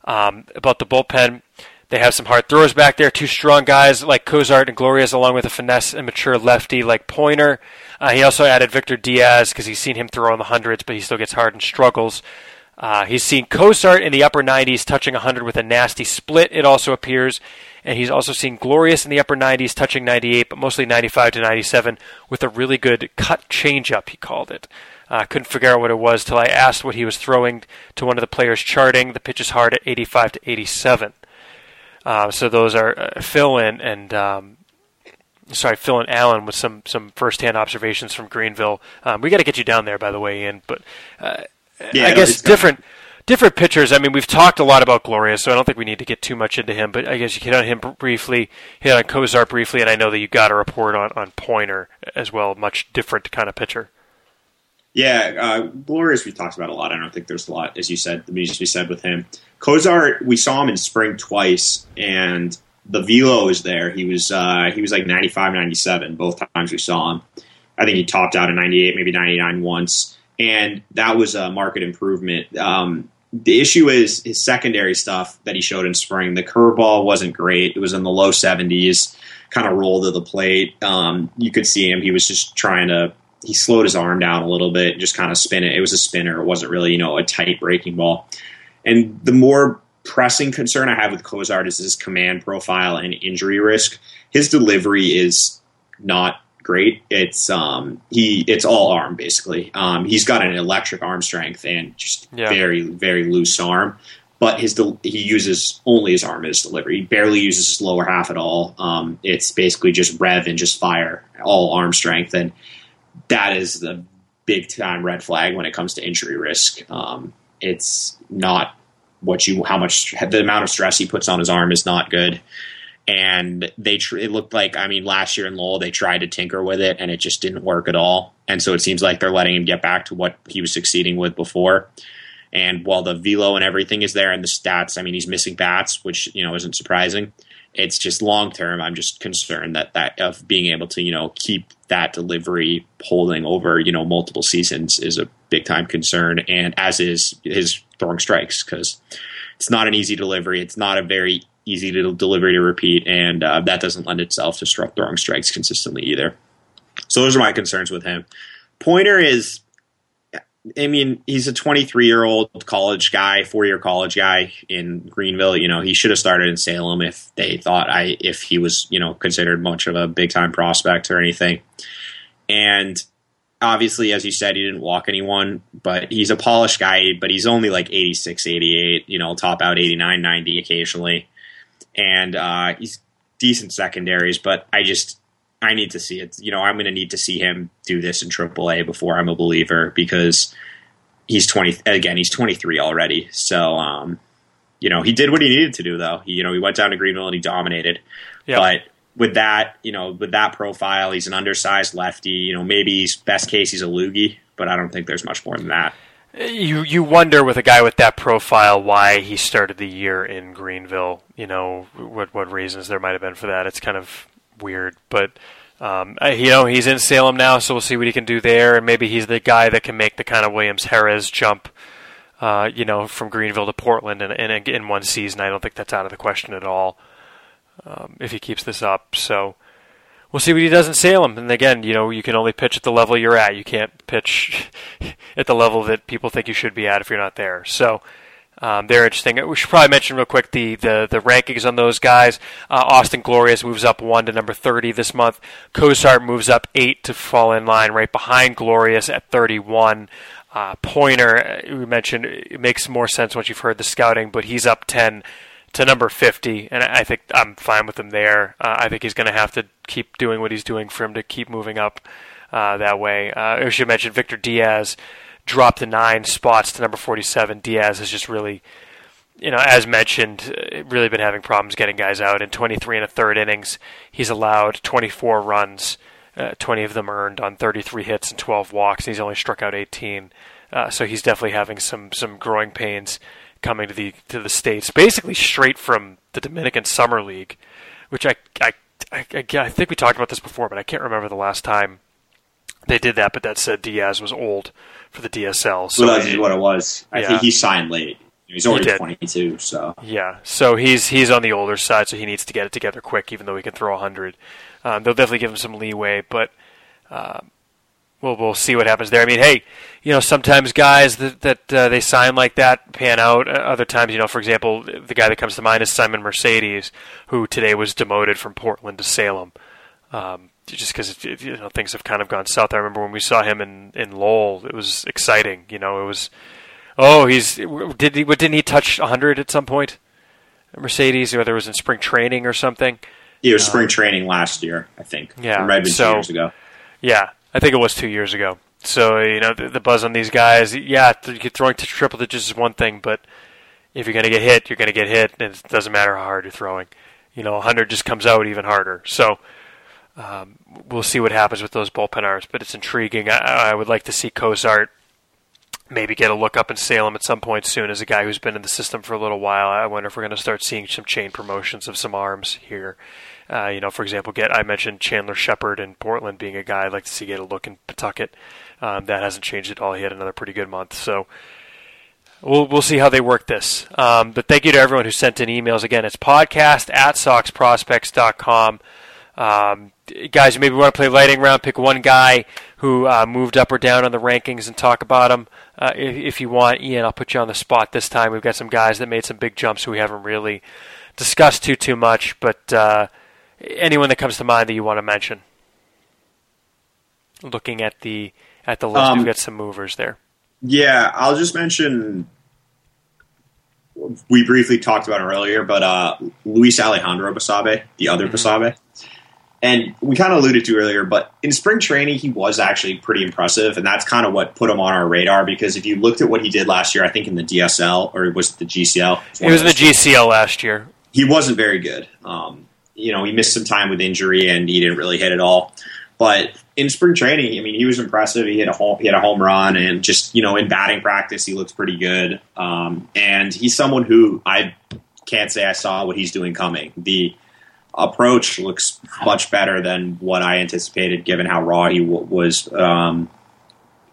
um, about the bullpen. They have some hard throwers back there, two strong guys like Cosart and Glorius, along with a finesse and mature lefty like Poyner. Uh, he also added Victor Diaz because he's seen him throw in the hundreds, but he still gets hard and struggles. Uh, he's seen Cosart in the upper 90s touching 100 with a nasty split, it also appears. And he's also seen Glorius in the upper 90s touching 98, but mostly 95 to 97 with a really good cut changeup, he called it. I uh, couldn't figure out what it was till I asked what he was throwing to one of the players charting. The pitch is hard at 85 to 87. Uh, so those are uh, Phil and, and um, sorry, Phil and Alan with some some firsthand observations from Greenville. Um, we got to get you down there, by the way, Ian. But uh, yeah, I guess different different pitchers. I mean, we've talked a lot about Gloria, so I don't think we need to get too much into him. But I guess you hit on him briefly, hit on Cosart briefly, and I know that you got a report on on Poyner as well. Much different kind of pitcher. Yeah, uh, Glorius we talked about a lot. I don't think there's a lot, as you said, the music we said with him. Cosart, we saw him in spring twice, and the velo is there. He was uh, he was like 95, 97 both times we saw him. I think he topped out at 98, maybe 99 once and that was a market improvement. Um, the issue is his secondary stuff that he showed in spring. The curveball wasn't great; it was in the low 70s, kind of rolled to the plate. Um, you could see him; he was just trying to. He slowed his arm down a little bit, just kind of spin it. It was a spinner; it wasn't really, you know, a tight breaking ball. And the more pressing concern I have with Cosart is his command profile and injury risk. His delivery is not great. It's um he it's all arm basically. Um, he's got an electric arm strength and just yeah. very very loose arm. But his del- he uses only his arm as delivery. He barely uses his lower half at all. Um, it's basically just rev and just fire, all arm strength, and that is the big time red flag when it comes to injury risk. Um, it's not what you how much the amount of stress he puts on his arm is not good and they tr- it looked like I mean last year in Lowell they tried to tinker with it and it just didn't work at all. And so it seems like they're letting him get back to what he was succeeding with before. And while the velo and everything is there and the stats, I mean he's missing bats, which you know isn't surprising. It's just long term. I'm just concerned that that of being able to you know keep that delivery holding over you know multiple seasons is a big time concern, and as is his throwing strikes because it's not an easy delivery. It's not a very easy to deliver to repeat, and uh, that doesn't lend itself to throwing strikes consistently either. So those are my concerns with him. Poyner is I mean, he's a 23 year old college guy, four year college guy in Greenville. You know, he should have started in Salem if they thought I if he was you know considered much of a big time prospect or anything. And obviously, as you said, he didn't walk anyone, but he's a polished guy. But he's only like 86, 88. You know, top out 89, 90 occasionally, and uh, he's decent secondaries. But I just I need to see it. You know, I'm going to need to see him do this in AAA before I'm a believer because he's 20 again. He's 23 already. So, um, you know, he did what he needed to do though. He, you know, he went down to Greenville and he dominated. Yep. But with that, you know, with that profile, he's an undersized lefty. You know, maybe he's best case he's a loogie, but I don't think there's much more than that. You you wonder with a guy with that profile why he started the year in Greenville. You know what what reasons there might have been for that. It's kind of weird. But um, you know, he's in Salem now, so we'll see what he can do there, and maybe he's the guy that can make the kind of Williams Jerez jump. Uh, you know, from Greenville to Portland in, in, in one season. I don't think that's out of the question at all um, if he keeps this up. So we'll see what he does in Salem. And again, you know, you can only pitch at the level you're at. You can't pitch at the level that people think you should be at if you're not there. So um, they're interesting. We should probably mention real quick the, the, the rankings on those guys. Uh, Austin Glorius moves up one to number 30 this month. Cosart moves up eight to fall in line right behind Glorius at 31. Uh, Poyner, uh, we mentioned, it makes more sense once you've heard the scouting, but he's up 10 to number 50, and I think I'm fine with him there. Uh, I think he's going to have to keep doing what he's doing for him to keep moving up uh, that way. Uh, should mention Victor Diaz dropped to nine spots to number 47. Diaz has just really, you know, as mentioned, uh, really been having problems getting guys out. In 23 and a third innings, he's allowed 24 runs, uh, 20 of them earned on 33 hits and 12 walks. And he's only struck out 18, uh, so he's definitely having some some growing pains coming to the to the states, basically straight from the Dominican Summer League, which I I I, I think we talked about this before, but I can't remember the last time they did that. But that said, Diaz was old for the DSL. So well, that's what it was. I yeah. think he signed late. He's already he 22, so yeah. So he's he's on the older side, so he needs to get it together quick. Even though he can throw 100, um, they'll definitely give him some leeway, but uh, we'll we'll see what happens there. I mean, hey, you know, sometimes guys that that uh, they sign like that pan out. Uh, other times, you know, for example, the guy that comes to mind is Simon Mercedes, who today was demoted from Portland to Salem. Um, just because you know things have kind of gone south. I remember when we saw him in in Lowell, it was exciting. You know, it was oh he's did he didn't he touch 100 at some point? Mercedes, whether it was in spring training or something. Yeah, it was spring um, training last year, I think. Yeah, might have been so, two years ago. Yeah, I think it was two years ago. So you know the, the buzz on these guys. Yeah, throwing to triple digits is one thing, but if you're going to get hit, you're going to get hit, and it doesn't matter how hard you're throwing. You know, 100 just comes out even harder. So um, we'll see what happens with those bullpen arms, but it's intriguing. I, I would like to see Cosart maybe get a look up in Salem at some point soon as a guy who's been in the system for a little while. I wonder if we're going to start seeing some chain promotions of some arms here. Uh, you know, for example, get I mentioned Chandler Shepard in Portland being a guy I'd like to see get a look in Pawtucket. Um, that hasn't changed at all. He had another pretty good month, so we'll we'll see how they work this. Um, but thank you to everyone who sent in emails. Again, it's podcast at soxprospects.com. Um, guys, maybe want to play lightning round, pick one guy who uh, moved up or down on the rankings and talk about him. Uh, if, if, you want, Ian, I'll put you on the spot this time. We've got some guys that made some big jumps who we haven't really discussed too too much, but uh, anyone that comes to mind that you want to mention. Looking at the at the list, um, we've got some movers there. Yeah, I'll just mention. We briefly talked about it earlier, but uh, Luis Alejandro Basabe, the other mm-hmm. Basabe, and we kind of alluded to earlier, but in spring training, he was actually pretty impressive, and that's kind of what put him on our radar. Because if you looked at what he did last year, I think in the DSL or was it the GCL? It was in the GCL last year. He wasn't very good. Um, you know, he missed some time with injury, and he didn't really hit at all. But in spring training, I mean, he was impressive. He hit a home, he had a home run, and just you know, in batting practice, he looks pretty good. Um, and he's someone who I can't say I saw what he's doing coming. The approach looks much better than what I anticipated, given how raw he w- was. Um,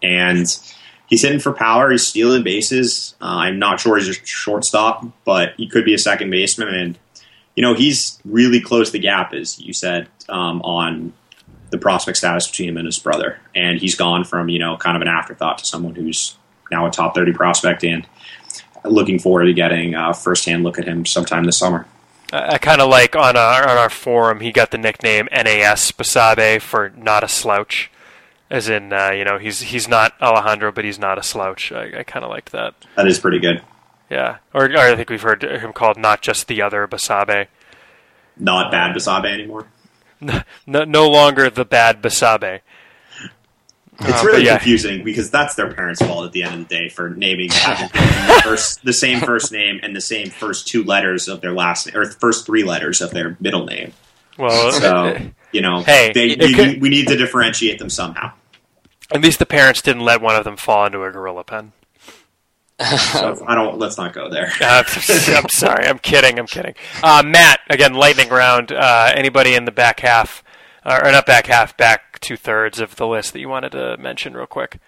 and he's hitting for power. He's stealing bases. Uh, I'm not sure he's a shortstop, but he could be a second baseman. And you know, he's really closed the gap, as you said, um, on the prospect status between him and his brother. And he's gone from you know kind of an afterthought to someone who's now a top 30 prospect, and looking forward to getting a firsthand look at him sometime this summer. I kind of like on our on our forum, he got the nickname NAS Basabe for not a slouch, as in uh, you know he's he's not Alejandro, but he's not a slouch. I, I kind of liked that. That is pretty good. Yeah, or, or, I think we've heard him called not just the other Basabe. Not bad Basabe anymore. No, no longer the bad Basabe. It's um, really yeah. confusing because that's their parents' fault at the end of the day for naming the, first, the same first name and the same first two letters of their last or first three letters of their middle name. Well, so you know, hey, they, could, we need to differentiate them somehow. At least the parents didn't let one of them fall into a gorilla pen. so I don't. Let's not go there. uh, I'm sorry. I'm kidding. I'm kidding. Uh, Matt, again, lightning round. Uh, anybody in the back half, or not back half, back two thirds of the list that you wanted to mention real quick?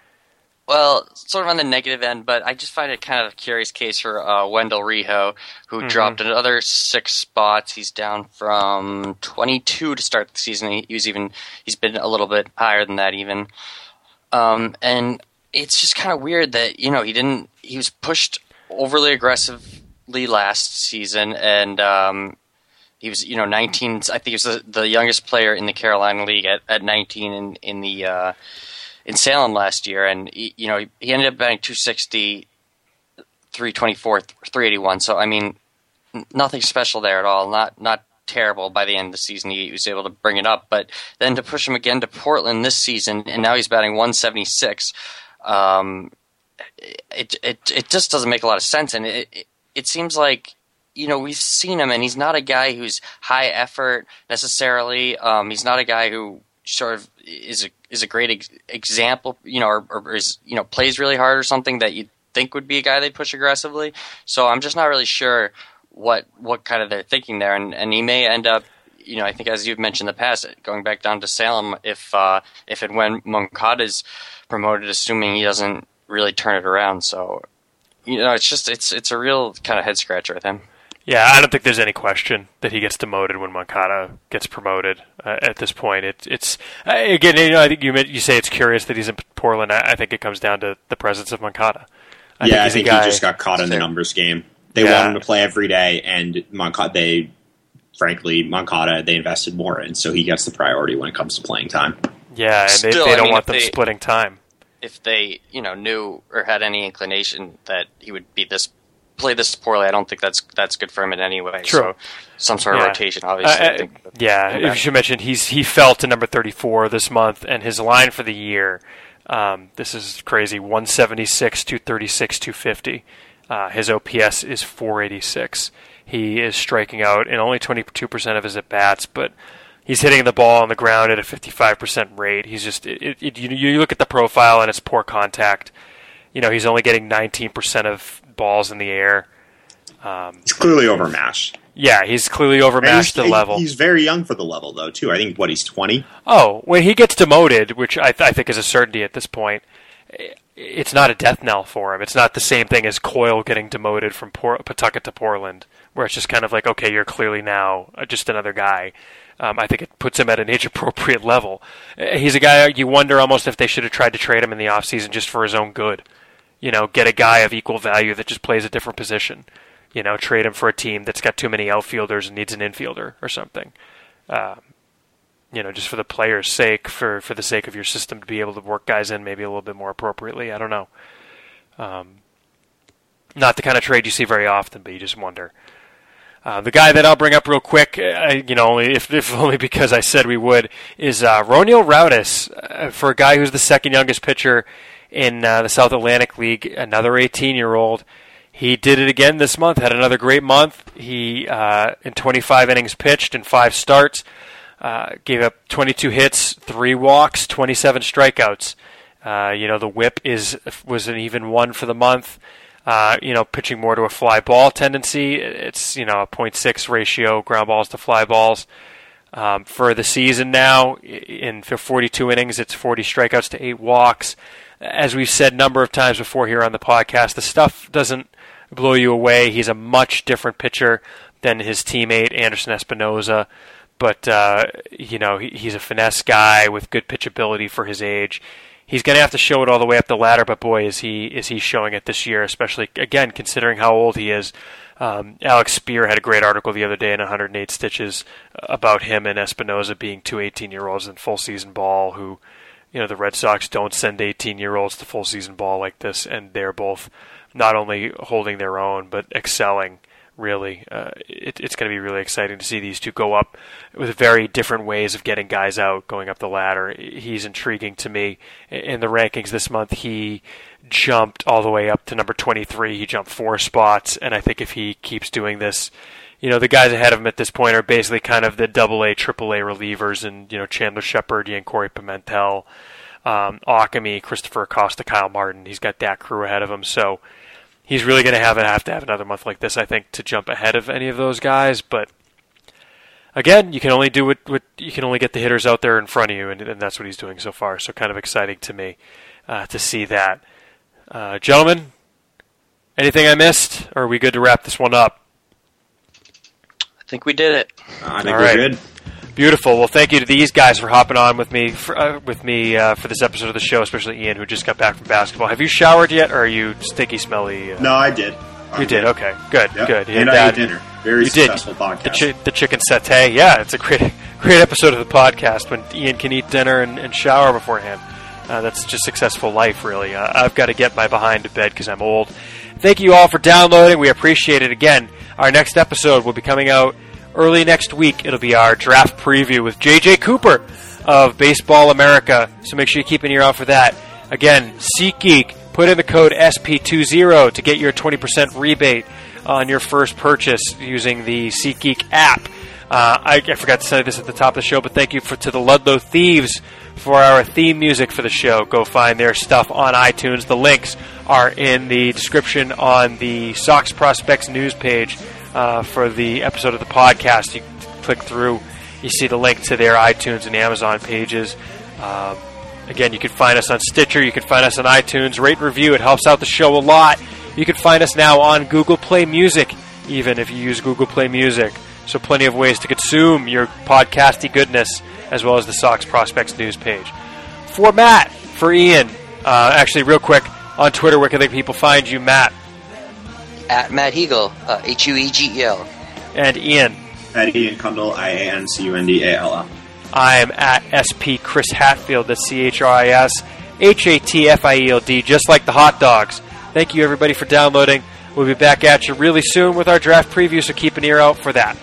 Well, sort of on the negative end, but I just find it kind of a curious case for uh, Wendell Rijo, who mm-hmm. dropped another six spots. He's down from 22 to start the season. He, he was even he's been a little bit higher than that even. Um, and it's just kind of weird that you know he didn't he was pushed overly aggressively last season and um, he was you know 19 I think he was the, the youngest player in the Carolina League at, at 19 in in the uh, in Salem last year and he, you know he, ended up batting 260 324 381 so I mean nothing special there at all not not terrible by the end of the season. He was able to bring it up, but then to push him again to Portland this season, and now he's batting 176. Um, it it it just doesn't make a lot of sense, and it it, it seems like you know we've seen him, and he's not a guy who's high effort necessarily. Um, he's not a guy who sort of is a is a great ex- example, you know, or, or is you know plays really hard or something that you think would be a guy they push aggressively. So I'm just not really sure what what kind of they're thinking there, and and he may end up. You know, I think as you've mentioned in the past, going back down to Salem, if uh, if and when is promoted, assuming he doesn't really turn it around. So, you know, it's just it's it's a real kind of head scratcher with him. Yeah, I don't think there's any question that he gets demoted when Moncada gets promoted. Uh, at this point, it, it's uh, again. You know, I think you you say it's curious that he's in Portland. I, I think it comes down to the presence of Moncada. I yeah, think I think he just got caught in the numbers game. They yeah. want him to play every day, and Moncada. They, frankly, Moncada they invested more in, so he gets the priority when it comes to playing time. Yeah, and Still, they, they don't mean, want them they, splitting time. If they, you know, knew or had any inclination that he would be this play this poorly, I don't think that's that's good for him in any way. True. So some sort of yeah. rotation, obviously. Uh, think, yeah, you should mention he's he fell to number thirty four this month, and his line for the year. Um, this is crazy. One seventy six, two thirty six, two fifty. Uh, his OPS is 486. He is striking out in only 22% of his at bats, but he's hitting the ball on the ground at a 55% rate. He's just it, it, you, you look at the profile and it's poor contact. You know, he's only getting 19% of balls in the air. Um, he's clearly overmatched. Yeah, he's clearly overmatched the level. He's very young for the level, though. Too. I think what he's 20. Oh, when he gets demoted, which I, th- I think is a certainty at this point, it's not a death knell for him. It's not the same thing as Coyle getting demoted from Port- Pawtucket to Portland, where it's just kind of like, okay, you're clearly now just another guy. Um, I think it puts him at an age appropriate level. Uh, he's a guy you wonder almost if they should have tried to trade him in the offseason just for his own good. You know, get a guy of equal value that just plays a different position. You know, trade him for a team that's got too many outfielders and needs an infielder or something. Um, you know, just for the player's sake, for for the sake of your system to be able to work guys in maybe a little bit more appropriately. I don't know. Um, not the kind of trade you see very often, but you just wonder. Uh, the guy that I'll bring up real quick, uh, you know, only if, if, only because I said we would, is uh, Roniel Raudes. Uh, for a guy who's the second youngest pitcher in uh, the South Atlantic League, another 18-year-old. He did it again this month. Had another great month. He uh, in 25 innings pitched in five starts. Uh, gave up 22 hits, three walks, 27 strikeouts. Uh, you know the WHIP is was an even one for the month. Uh, you know, pitching more to a fly ball tendency. It's you know a .6 ratio ground balls to fly balls. Um, for the season now, in 42 innings, it's 40 strikeouts to eight walks. As we've said a number of times before here on the podcast, the stuff doesn't blow you away. He's a much different pitcher than his teammate Anderson Espinoza but uh, you know he, he's a finesse guy with good pitchability for his age. He's going to have to show it all the way up the ladder, but boy, is he is he showing it this year, especially again considering how old he is. Um, Alex Speier had a great article the other day in 108 Stitches about him and Espinoza being two 18 year olds in full season ball who, you know, the Red Sox don't send 18 year olds to full season ball like this, and they're both not only holding their own but excelling. Really, uh, it, it's going to be really exciting to see these two go up with very different ways of getting guys out, going up the ladder. He's intriguing to me in the rankings this month. He jumped all the way up to number 23. He jumped four spots, and I think if he keeps doing this, you know, the guys ahead of him at this point are basically kind of the double A, triple A relievers, and you know, Chandler Shepard, Corey Pimentel, um, Ockimey, Christopher Acosta, Kyle Martin. He's got that crew ahead of him, so he's really going to have have to have another month like this, I think, to jump ahead of any of those guys. But again, you can only do what, what you can only get the hitters out there in front of you, and, and that's what he's doing so far. So kind of exciting to me uh, to see that. Uh, gentlemen, anything I missed? Or are we good to wrap this one up? I think we did it. I think All we're right. good. Beautiful. Well, thank you to these guys for hopping on with me for, uh, with me uh, for this episode of the show, especially Ian, who just got back from basketball. Have you showered yet, or are you stinky, smelly? Uh... No, I did. You did. Okay, good, yep. good. And, and I ate dinner. Very you successful did. podcast. The, chi- the, chicken satay. Yeah, it's a great, great episode of the podcast when Ian can eat dinner and, and shower beforehand. Uh, that's just successful life, really. Uh, I've got to get my behind to bed because I'm old. Thank you all for downloading. We appreciate it. Again, our next episode will be coming out early next week. It'll be our draft preview with JJ Cooper of Baseball America. So make sure you keep an ear out for that. Again, SeatGeek, put in the code SP20 to get your 20% rebate on your first purchase using the SeatGeek app. Uh, I, I, forgot to say this at the top of the show, but thank you for, to the Ludlow Thieves for our theme music for the show. Go find their stuff on iTunes. The links are in the description on the Sox Prospects news page uh, for the episode of the podcast. You click through, you see the link to their iTunes and Amazon pages. Um, again, you can find us on Stitcher. You can find us on iTunes. Rate and review. It helps out the show a lot. You can find us now on Google Play Music, even if you use Google Play Music. So, plenty of ways to consume your podcasty goodness as well as the Sox Prospects news page. For Matt, for Ian, uh, actually, real quick, on Twitter, where can the people find you, Matt? At Matt Huegel, uh, H U E G E L. And Ian? At Ian Cundall, I A N C U N D A L L. I am at SP Chris Hatfield, that's C H R I S H A T F I E L D, just like the hot dogs. Thank you, everybody, for downloading. We'll be back at you really soon with our draft preview, so keep an ear out for that.